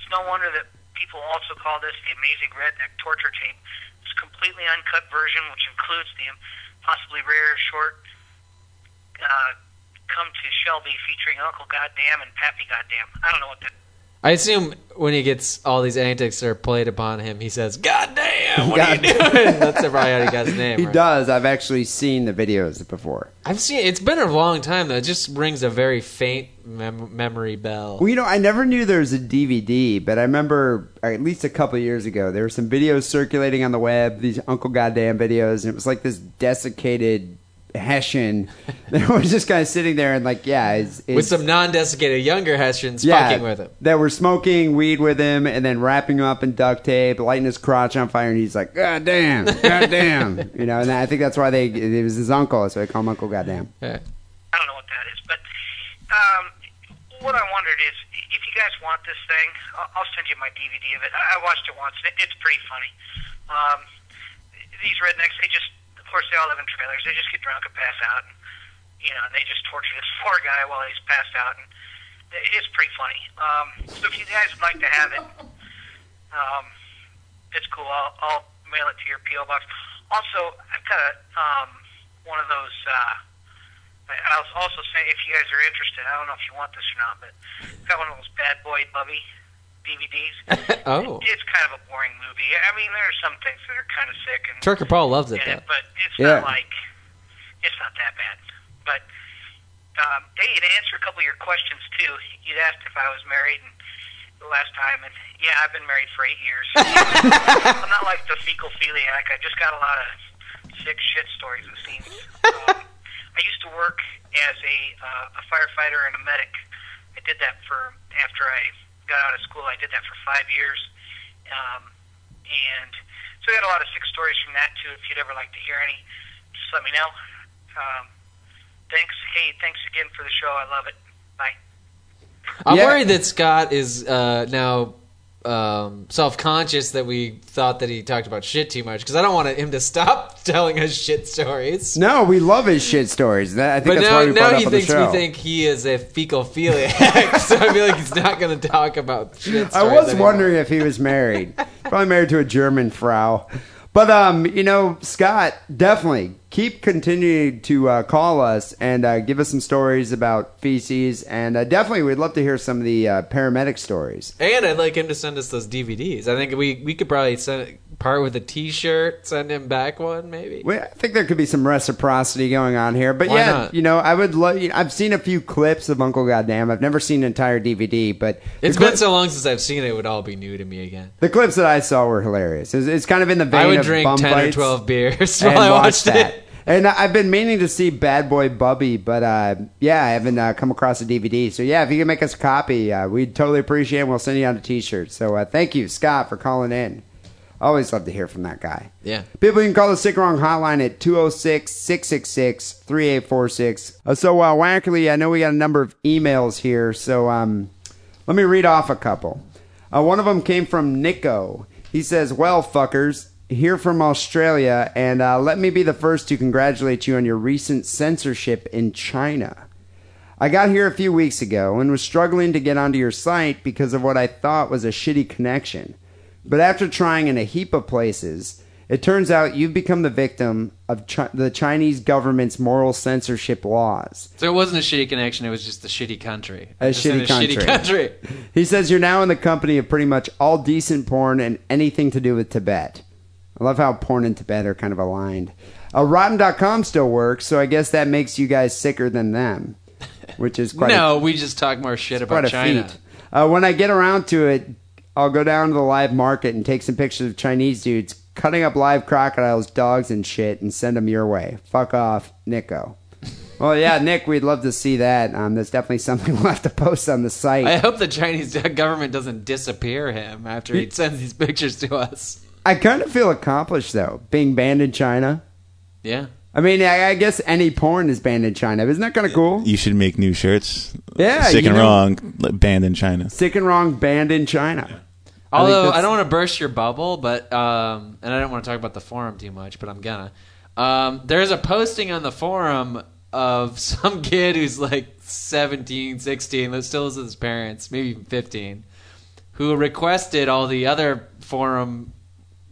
It's no wonder that people also call this the amazing redneck torture tape. It's a completely uncut version, which includes the possibly rare short uh, "Come to Shelby" featuring Uncle Goddamn and Pappy Goddamn. I don't know what that. I assume when he gets all these antics that are played upon him, he says, "God damn, what are you God- doing?" That's probably how he got his name. He right? does. I've actually seen the videos before. I've seen. It's been a long time though. It just rings a very faint mem- memory bell. Well, you know, I never knew there was a DVD, but I remember uh, at least a couple of years ago there were some videos circulating on the web, these Uncle Goddamn videos, and it was like this desiccated Hessian that was just kind of sitting there and like, yeah, is, is, with some non-desiccated younger Hessians yeah, fucking with him. that were smoking weed with him and then wrapping him up in duct tape, lighting his crotch on fire, and he's like, God damn, God damn, you know, and I think that's why they it was his uncle, so they call him Uncle Goddamn. Yeah. I don't know what that is, but um, what I wondered is if you guys want this thing, I'll, I'll send you my DVD of it. I, I watched it once. It, it's pretty funny. Um, these rednecks, they just, of course, they all live in trailers. They just get drunk and pass out, and you know, and they just torture this poor guy while he's passed out, and it's pretty funny. Um, so if you guys would like to have it, um, it's cool. I'll, I'll mail it to your PO box. Also, I've got a, um, one of those. Uh, I- I'll also say if you guys are interested, I don't know if you want this or not, but I've got one of those Bad Boy Bubby DVDs. oh, It's kind of a boring movie. I mean, there are some things that are kind of sick and Trucker Paul loves it though. it, but it's Yeah. not like it's not that bad. But um, hey, to answer a couple of your questions too, you'd asked if I was married and the last time, and yeah, I've been married for eight years. I'm not like the fecal philiac. I just got a lot of sick shit stories and scenes. Um, I used to work as a uh, a firefighter and a medic. I did that for after I got out of school. I did that for five years, um, and so I got a lot of sick stories from that too. If you'd ever like to hear any, just let me know. Um, thanks. Hey, thanks again for the show. I love it. Bye. I'm Yeah. worried that Scott is uh, now um, self-conscious that we thought that he talked about shit too much because I don't want him to stop telling us shit stories. No, we love his shit stories. That, I think But that's now, why we now he thinks we think he is a fecal philiac, so I feel like he's not going to talk about shit. I was anymore. wondering if he was married. Probably married to a German Frau. But um, you know, Scott, definitely keep continuing to uh, call us and uh, give us some stories about feces, and uh, definitely we'd love to hear some of the uh, paramedic stories. And I'd like him to send us those DVDs. I think we we could probably send, part with a T-shirt, send him back one, maybe. Well, I think there could be some reciprocity going on here, but Why yeah, not? you know, I would love. You know, I've seen a few clips of Uncle Goddamn. I've never seen an entire DVD, but It's clip- been so long since I've seen it; it would all be new to me again. the clips that I saw were hilarious. It's, it's kind of in the vein I would of drink ten or twelve beers while I watch watched that. it. And I've been meaning to see Bad Boy Bubby, but uh, yeah, I haven't uh, come across a DVD. So yeah, if you can make us a copy, uh, we'd totally appreciate it. We'll send you out a T-shirt. So uh, thank you, Scott, for calling in. Always love to hear from that guy. Yeah. People, you can call the Sick Wrong hotline at 206 666 3846. Uh, So, uh, Wackerly, I know we got a number of emails here, so um, let me read off a couple. Uh, one of them came from Nico. He says, Well, fuckers, here from Australia, and uh, let me be the first to congratulate you on your recent censorship in China. I got here a few weeks ago and was struggling to get onto your site because of what I thought was a shitty connection. But after trying in a heap of places, it turns out you've become the victim of chi- the Chinese government's moral censorship laws. So it wasn't a shitty connection; it was just a shitty country. A shitty a country. shitty country. He says you're now in the company of pretty much all decent porn and anything to do with Tibet. I love how porn and Tibet are kind of aligned. Uh, Rotten.com still works, so I guess that makes you guys sicker than them, which is quite a- no, we just talk more shit about a China. Uh, when I get around to it, I'll go down to the live market and take some pictures of Chinese dudes cutting up live crocodiles, dogs, and shit, and send them your way. Fuck off, Nico. Well, yeah, Nick, we'd love to see that. Um, that's definitely something we'll have to post on the site. I hope the Chinese government doesn't disappear him after he sends these pictures to us. I kind of feel accomplished though, being banned in China. Yeah. I mean, I, I guess any porn is banned in China. Isn't that kind of cool? You should make new shirts. Yeah, sick you and know- wrong, banned in China. Sick and wrong, banned in China. I Although I, that's- don't want to burst your bubble, but um, and I don't want to talk about the forum too much, but I'm gonna. Um, there's a posting on the forum of some kid who's like 17, 16, that still lives with his parents, maybe even 15, who requested all the other forum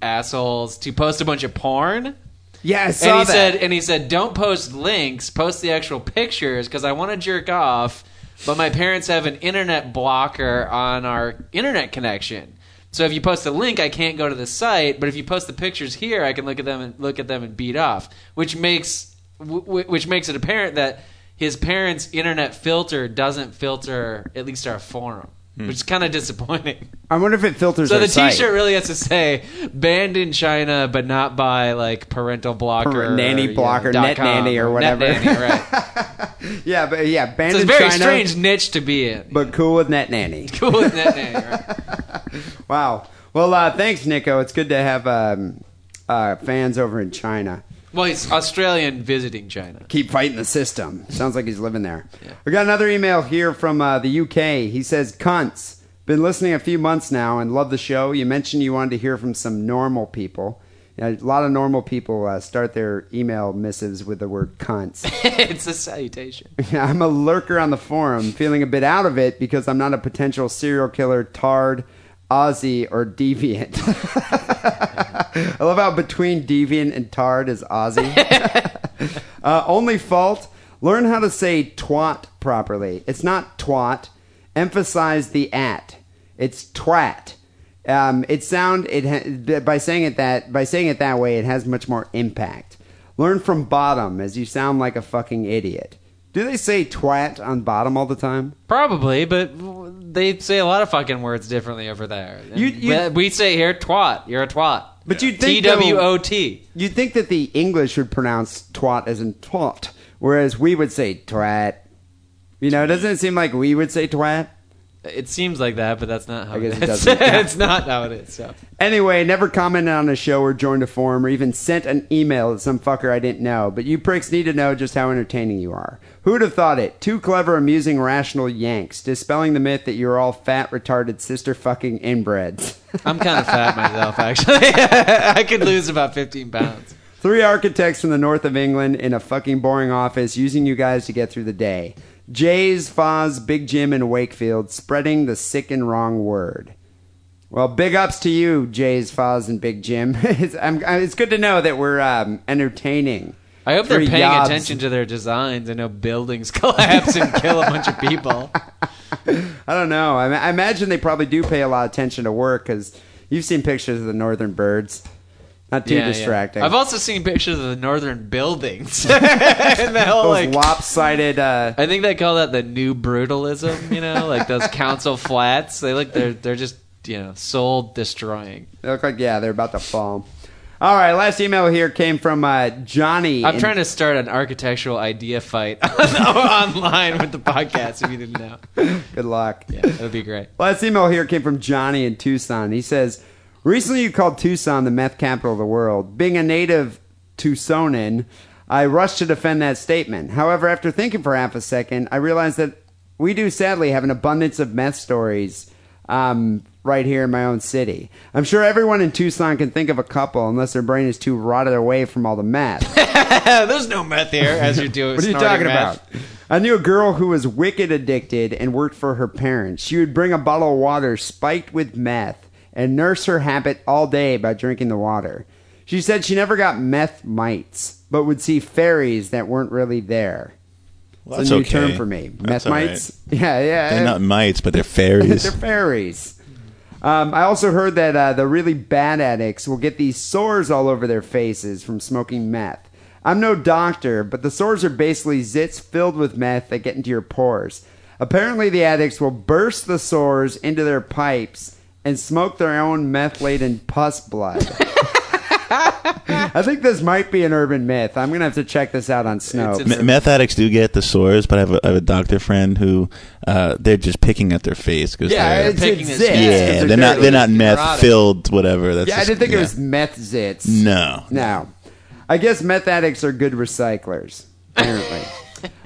assholes to post a bunch of porn. Yeah, I and he that. said, and he said, don't post links, post the actual pictures because I want to jerk off, but my parents have an internet blocker on our internet connection. So if you post a link, I can't go to the site. But if you post the pictures here, I can look at them and look at them and beat off, which makes w- w- which makes it apparent that his parents' internet filter doesn't filter at least our forum. Which is kind of disappointing. I wonder if it filters. So our the site. T-shirt really has to say "banned in China, but not by like parental blocker, nanny or, blocker, dot net nanny, or net whatever. nanny, right? Yeah, but yeah, banned so it's in a very China, strange niche to be in. but cool with net nanny. Cool with net nanny, right? Wow. Well, uh, thanks, Nico. It's good to have um, uh, fans over in China. Well, he's Australian visiting China. Keep fighting the system. Sounds like he's living there. We got another email here from uh, the UK. He says, "Cunts, been listening a few months now and love the show. You mentioned you wanted to hear from some normal people. You know, a lot of normal people uh, start their email missives with the word cunts. it's a salutation. I'm a lurker on the forum, feeling a bit out of it because I'm not a potential serial killer, tard, Aussie, or deviant. I love how between deviant and tard is Aussie. uh, only fault: learn how to say twat properly. It's not twat. Emphasize the at. It's twat. Um, it sound it ha- by saying it that by saying it that way, it has much more impact. Learn from bottom, as you sound like a fucking idiot. Do they say twat on bottom all the time? Probably, but they say a lot of fucking words differently over there. You- you- we say here twat. You're a twat. But you'd think W O T. You'd think that the English would pronounce twat as in twat, whereas we would say twat. You know, doesn't it seem like we would say twat? It seems like that, but that's not how I guess it it is. doesn't. it's not how it is. So. Anyway, never commented on a show or joined a forum or even sent an email to some fucker I didn't know, but you pricks need to know just how entertaining you are. Who'd have thought it? Two clever, amusing, rational Yanks, dispelling the myth that you're all fat, retarded, sister fucking inbreds. I'm kind of fat myself, actually. I could lose about 15 pounds. Three architects from the north of England in a fucking boring office using you guys to get through the day. Jays, Foz, Big Jim, and Wakefield spreading the sick and wrong word. Well, big ups to you, Jays, Foz, and Big Jim. it's, I'm, I- it's good to know that we're um, entertaining. I hope they're paying yobs. attention to their designs. I know buildings collapse and kill a bunch of people. I don't know. I, I imagine they probably do pay a lot of attention to work because you've seen pictures of the northern birds. Not too Yeah, yeah. distracting. I've also seen pictures of the northern buildings. and Those like, lopsided. Uh, I think they call that the new brutalism. You know, like those council flats. They look they're they're just you know soul destroying. they look like yeah, they're about to fall. All right, last email here came from uh, Johnny. I'm in- trying to start an architectural idea fight online with the podcast. If you didn't know, Good luck. yeah, that would be great. Last email here came from Johnny in Tucson. He says, Recently you called Tucson the meth capital of the world. Being a native Tucsonan, I rushed to defend that statement. However, after thinking for half a second, I realized that we do sadly have an abundance of meth stories um, right here in my own city. I'm sure everyone in Tucson can think of a couple, unless their brain is too rotted away from all the meth. There's no meth here, as you're doing. What are you talking meth. about? I knew a girl who was wicked addicted and worked for her parents. She would bring a bottle of water spiked with meth and nurse her habit all day by drinking the water. She said she never got meth mites, but would see fairies that weren't really there. Well, it's a new okay. term for me. That's meth all right. mites? Yeah, yeah. They're not mites, but they're fairies. They're fairies. Um, I also heard that uh, the really bad addicts will get these sores all over their faces from smoking meth. I'm no doctor, but the sores are basically zits filled with meth that get into your pores. Apparently, the addicts will burst the sores into their pipes and smoke their own meth laden pus blood. I think this might be an urban myth. I'm going to have to check this out on Snopes. It's- Me- meth addicts do get the sores, but I have a, I have a doctor friend who uh, they're just picking at their face because yeah, they're, it's, picking it's zits. chest. yeah, It's they're not dirty. they're not meth neurotic. filled whatever. That's Yeah, I didn't think it was meth zits. No, No. I guess meth addicts are good recyclers, apparently.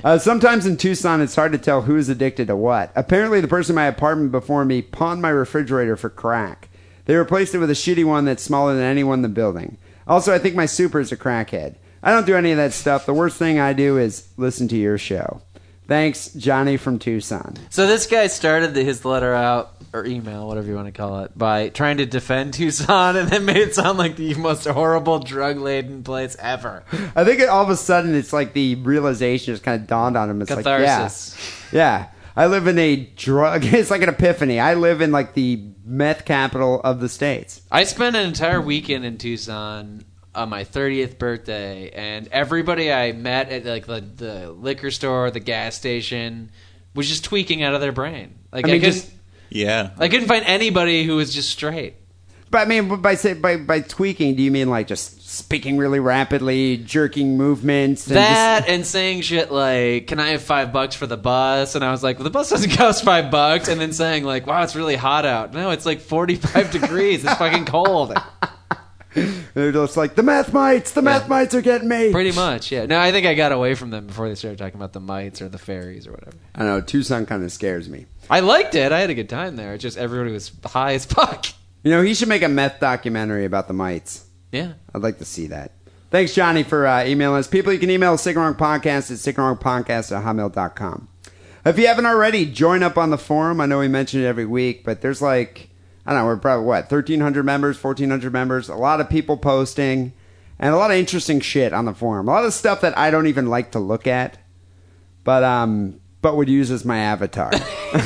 Uh, sometimes in Tucson, it's hard to tell who's addicted to what. Apparently, the person in my apartment before me pawned my refrigerator for crack. They replaced it with a shitty one that's smaller than anyone in the building. Also, I think my super is a crackhead. I don't do any of that stuff. The worst thing I do is listen to your show. Thanks, Johnny from Tucson. So this guy started his letter out or email, whatever you want to call it, by trying to defend Tucson, and then made it sound like the most horrible drug laden place ever. I think it, all of a sudden it's like the realization just kind of dawned on him. It's Catharsis. like, yeah, yeah. I live in a drug. It's like an epiphany. I live in like the meth capital of the states. I spent an entire weekend in Tucson on my 30th birthday, and everybody I met at like the, the liquor store, the gas station, was just tweaking out of their brain. Like I I, mean, couldn't, just- yeah. I couldn't find anybody who was just straight. But I mean, by say by by tweaking, do you mean like just speaking really rapidly, jerking movements? And that just, and saying shit like, "Can I have five bucks for the bus?" And I was like, well, "The bus doesn't cost five bucks." And then saying like, "Wow, it's really hot out." No, it's like forty-five degrees. It's fucking cold. They're just like the meth mites. The meth Yeah. mites are getting me. Pretty much, yeah. No, I think I got away from them before they started talking about the mites or the fairies or whatever. I know. Tucson kind of scares me. I liked it. I had a good time there. It's just everybody was high as fuck. You know, he should make a meth documentary about the mites. Yeah. I'd like to see that. Thanks, Johnny, for uh, emailing us. People, you can email Sick and Wrong Podcast at sickandwrongpodcast at hotmail.com. If you haven't already, join up on the forum. I know we mention it every week, but there's like, I don't know, we're probably, what, 1,300 members, 1,400 members, a lot of people posting, and a lot of interesting shit on the forum. A lot of stuff that I don't even like to look at, but, um, but would use as my avatar.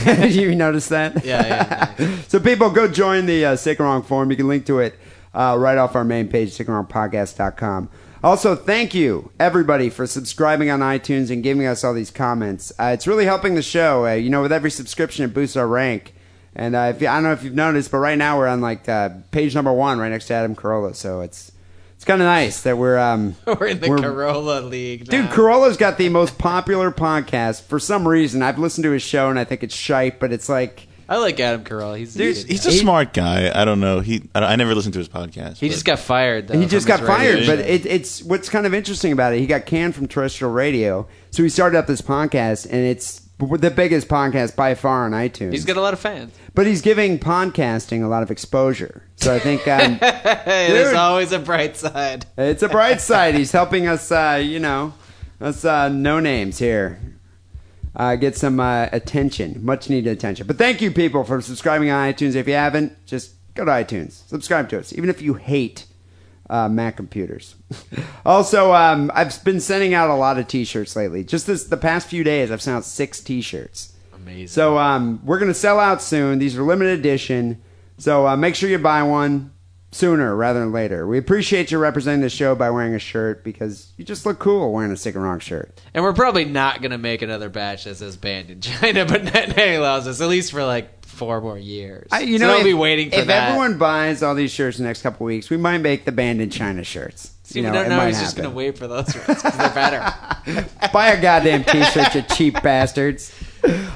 Did you notice that? Yeah, yeah, so people go join the uh, Sick and Wrong forum. You can link to it uh, right off our main page, sickandwrongpodcast.com. Also, thank you everybody for subscribing on iTunes and giving us all these comments. Uh, it's really helping the show. Uh, you know, with every subscription, it boosts our rank. And uh, if you, I don't know if you've noticed, but right now we're on like uh, page number one, right next to Adam Carolla. So it's it's kind of nice that we're um, We're in the we're- Carolla League. Dude, now. Carolla's got the most popular podcast for some reason. I've listened to his show and I think it's shite, but it's like I like Adam Carolla. He's, He's, he's a He- smart guy. I don't know. He I, I never listened to his podcast. he but- just got fired. Though, he just got his radio fired. But it, it's what's kind of interesting about it. He got canned from terrestrial radio, so he started up this podcast, and it's the biggest podcast by far on iTunes. he's got a lot of fans. but he's giving podcasting a lot of exposure. So I think um, there's always a bright side. it's a bright side. He's helping us, uh, you know, us uh, no names here. Uh, get some uh, attention, much needed attention. But thank you, people, for subscribing on iTunes. If you haven't, just go to iTunes, subscribe to us, even if you hate uh, Mac computers. also, um, I've been sending out a lot of T-shirts lately. Just this, the past few days, I've sent out six T-shirts. Amazing. So um, we're gonna sell out soon. These are limited edition. So uh, make sure you buy one. sooner rather than later. We appreciate you representing the show by wearing a shirt because you just look cool wearing a sick and wrong shirt. And we're probably not going to make another batch that says banned in China, but Nanny allows us at least for like four more years. I, you So know, I'll be waiting for if that. everyone buys all these shirts in the next couple weeks, we might make the band in China shirts. See, you know, no, it no, might he's just going to wait for those ones because they're better. Buy a goddamn t-shirt, you cheap bastards.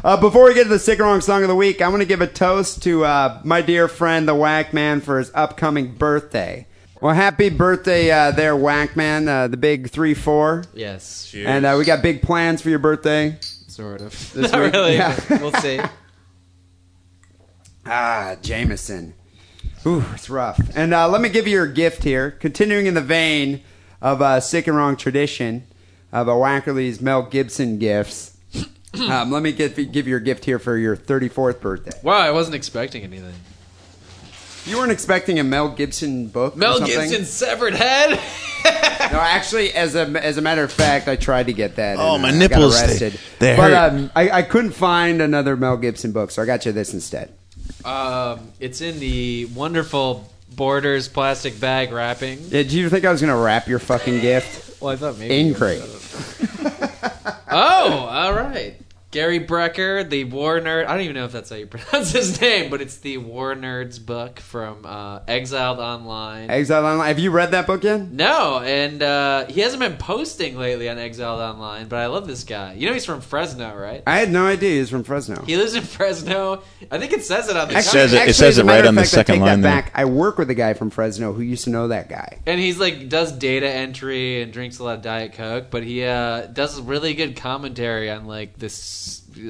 Uh, before we get to the sick and wrong song of the week, I want to give a toast to uh, my dear friend, the Whack Man, for his upcoming birthday. Well, happy birthday uh, there, Whack Man, uh, the big 3-4. yes, And uh, we got big plans for your birthday. sort of. This not week? really. Yeah. We'll see. Ah, Jameson. Ooh, it's rough. And uh, let me give you your gift here. Continuing in the vein of uh, sick and wrong tradition of a Wackerly's Mel Gibson gifts. um, let me get, give you your gift here for your 34th birthday. Wow, I wasn't expecting anything. You weren't expecting a Mel Gibson book? Mel something? Gibson's severed head. No, actually, as a as a matter of fact, I tried to get that. Oh, and, my uh, nipples, Got they- arrested. they but hurt. um, I, I couldn't find another Mel Gibson book, so I got you this instead. Um, it's in the wonderful Borders plastic bag wrapping. Yeah, Did you think I was going to wrap your fucking gift? Well, I thought maybe. In crate. Oh, all right. Gary Brecher, the War Nerd. I don't even know if that's how you pronounce his name, but it's the War Nerds book from uh, Exiled Online. Exile Online. Have you read that book yet? no, and uh, he hasn't been posting lately on Exiled Online, but I love this guy. You know he's from Fresno, right? I had no idea he's from Fresno. He lives in Fresno. I think it says it on the Actually- says it- actually, says it right on the fact, I second take line That there. back. I work with a guy from Fresno who used to know that guy. and he's like does data entry and drinks a lot of diet coke but he uh, does really good commentary on like this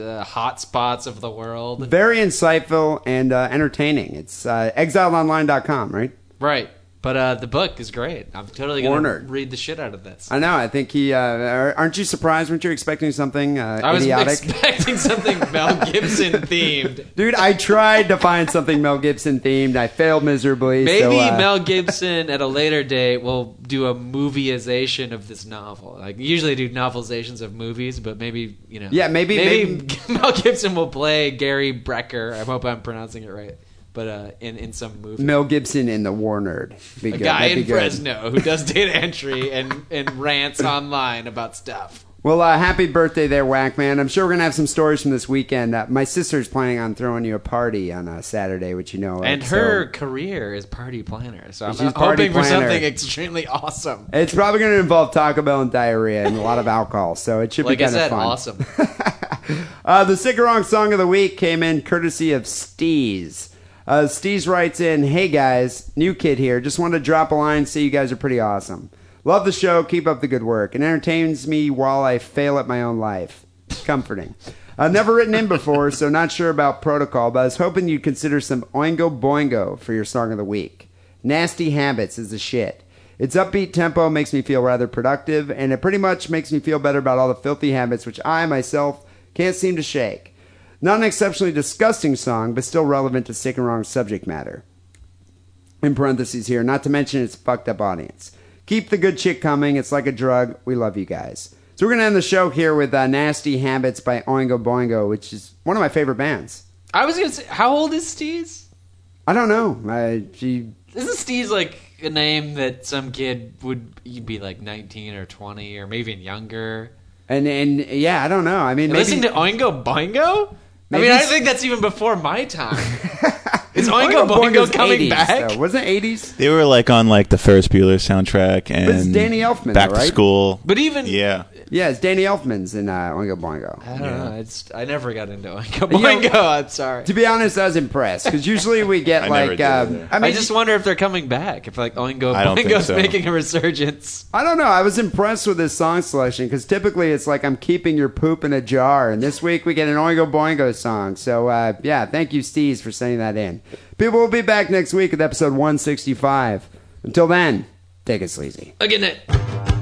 uh, hot spots of the world Very insightful and uh, entertaining. It's uh, exileonline.com, right? right but uh, the book is great i'm totally gonna nerd. read the shit out of this I know. I think he. Uh, aren't you surprised? Weren't you expecting something uh, i was idiotic? expecting something mel gibson themed Dude, I tried to find something Mel Gibson themed. I failed miserably. maybe so, uh, mel gibson at a later date will do a movieization of this novel like usually do novelizations of movies but maybe you know Yeah, maybe- maybe, mel gibson will play gary brecher i hope i'm pronouncing it right but uh, in, in some movie Mel Gibson in the War Nerd. Be a good. guy That'd in. Fresno who does data entry and, and rants online about stuff. Well, uh, happy birthday there, Whack Man. I'm sure we're gonna have some stories from this weekend. Uh, my sister's planning on throwing you a party on uh, Saturday, which you know. of, And so- her career is party planner, so I'm She's hoping for something extremely awesome. It's probably going to involve Taco Bell and diarrhea and a lot of alcohol, so it should Like be kind of fun. awesome. Uh, the Wrong song of the week came in courtesy of Steez. Uh, Steez writes in, Hey guys, new kid here. Just wanted to drop a line, say you guys are pretty awesome. Love the show. Keep up the good work. It entertains me while I fail at my own life. Comforting. I've never written in before, so not sure about protocol, but I was hoping you'd consider some Oingo Boingo for your song of the week. Nasty Habits is the shit. Its upbeat tempo makes me feel rather productive, and it pretty much makes me feel better about all the filthy habits which I myself can't seem to shake. Not an exceptionally disgusting song, but still relevant to sick and wrong subject matter. In parentheses here, not to mention its fucked up audience. Keep the good shit coming. It's like a drug. We love you guys. So we're gonna end the show here with uh, "Nasty Habits" by Oingo Boingo, which is one of my favorite bands. I was gonna say, how old is Steez? I don't know. I, she Isn't Steez like a name that some kid would be like 19 or 20 or maybe even younger? and and yeah, I don't know. I mean, maybe, Listen to Oingo Boingo? I mean, I think that's even before my time. Is Oingo Boingo coming 80s, back? though. Wasn't it 80s? They were like on like the Ferris Bueller soundtrack and it's Danny Elfman, Back though, to? School. But even Yeah, Yeah, it's Danny Elfman's in uh, Oingo Boingo. I don't know. It's, I never got into Oingo You know- Boingo. I'm sorry. To be honest, I was impressed because usually we get I never like did um, either. I I, mean, just wonder if they're coming back. If like Oingo I don't think Boingo's so. making a resurgence. I don't know. I was impressed with this song selection because typically it's like I'm keeping your poop in a jar, and this week we get an Oingo Boingo song. So uh, yeah, thank you, Steez, for sending that in. People will be back next week with episode 165. Until then, take it sleazy. Again, it.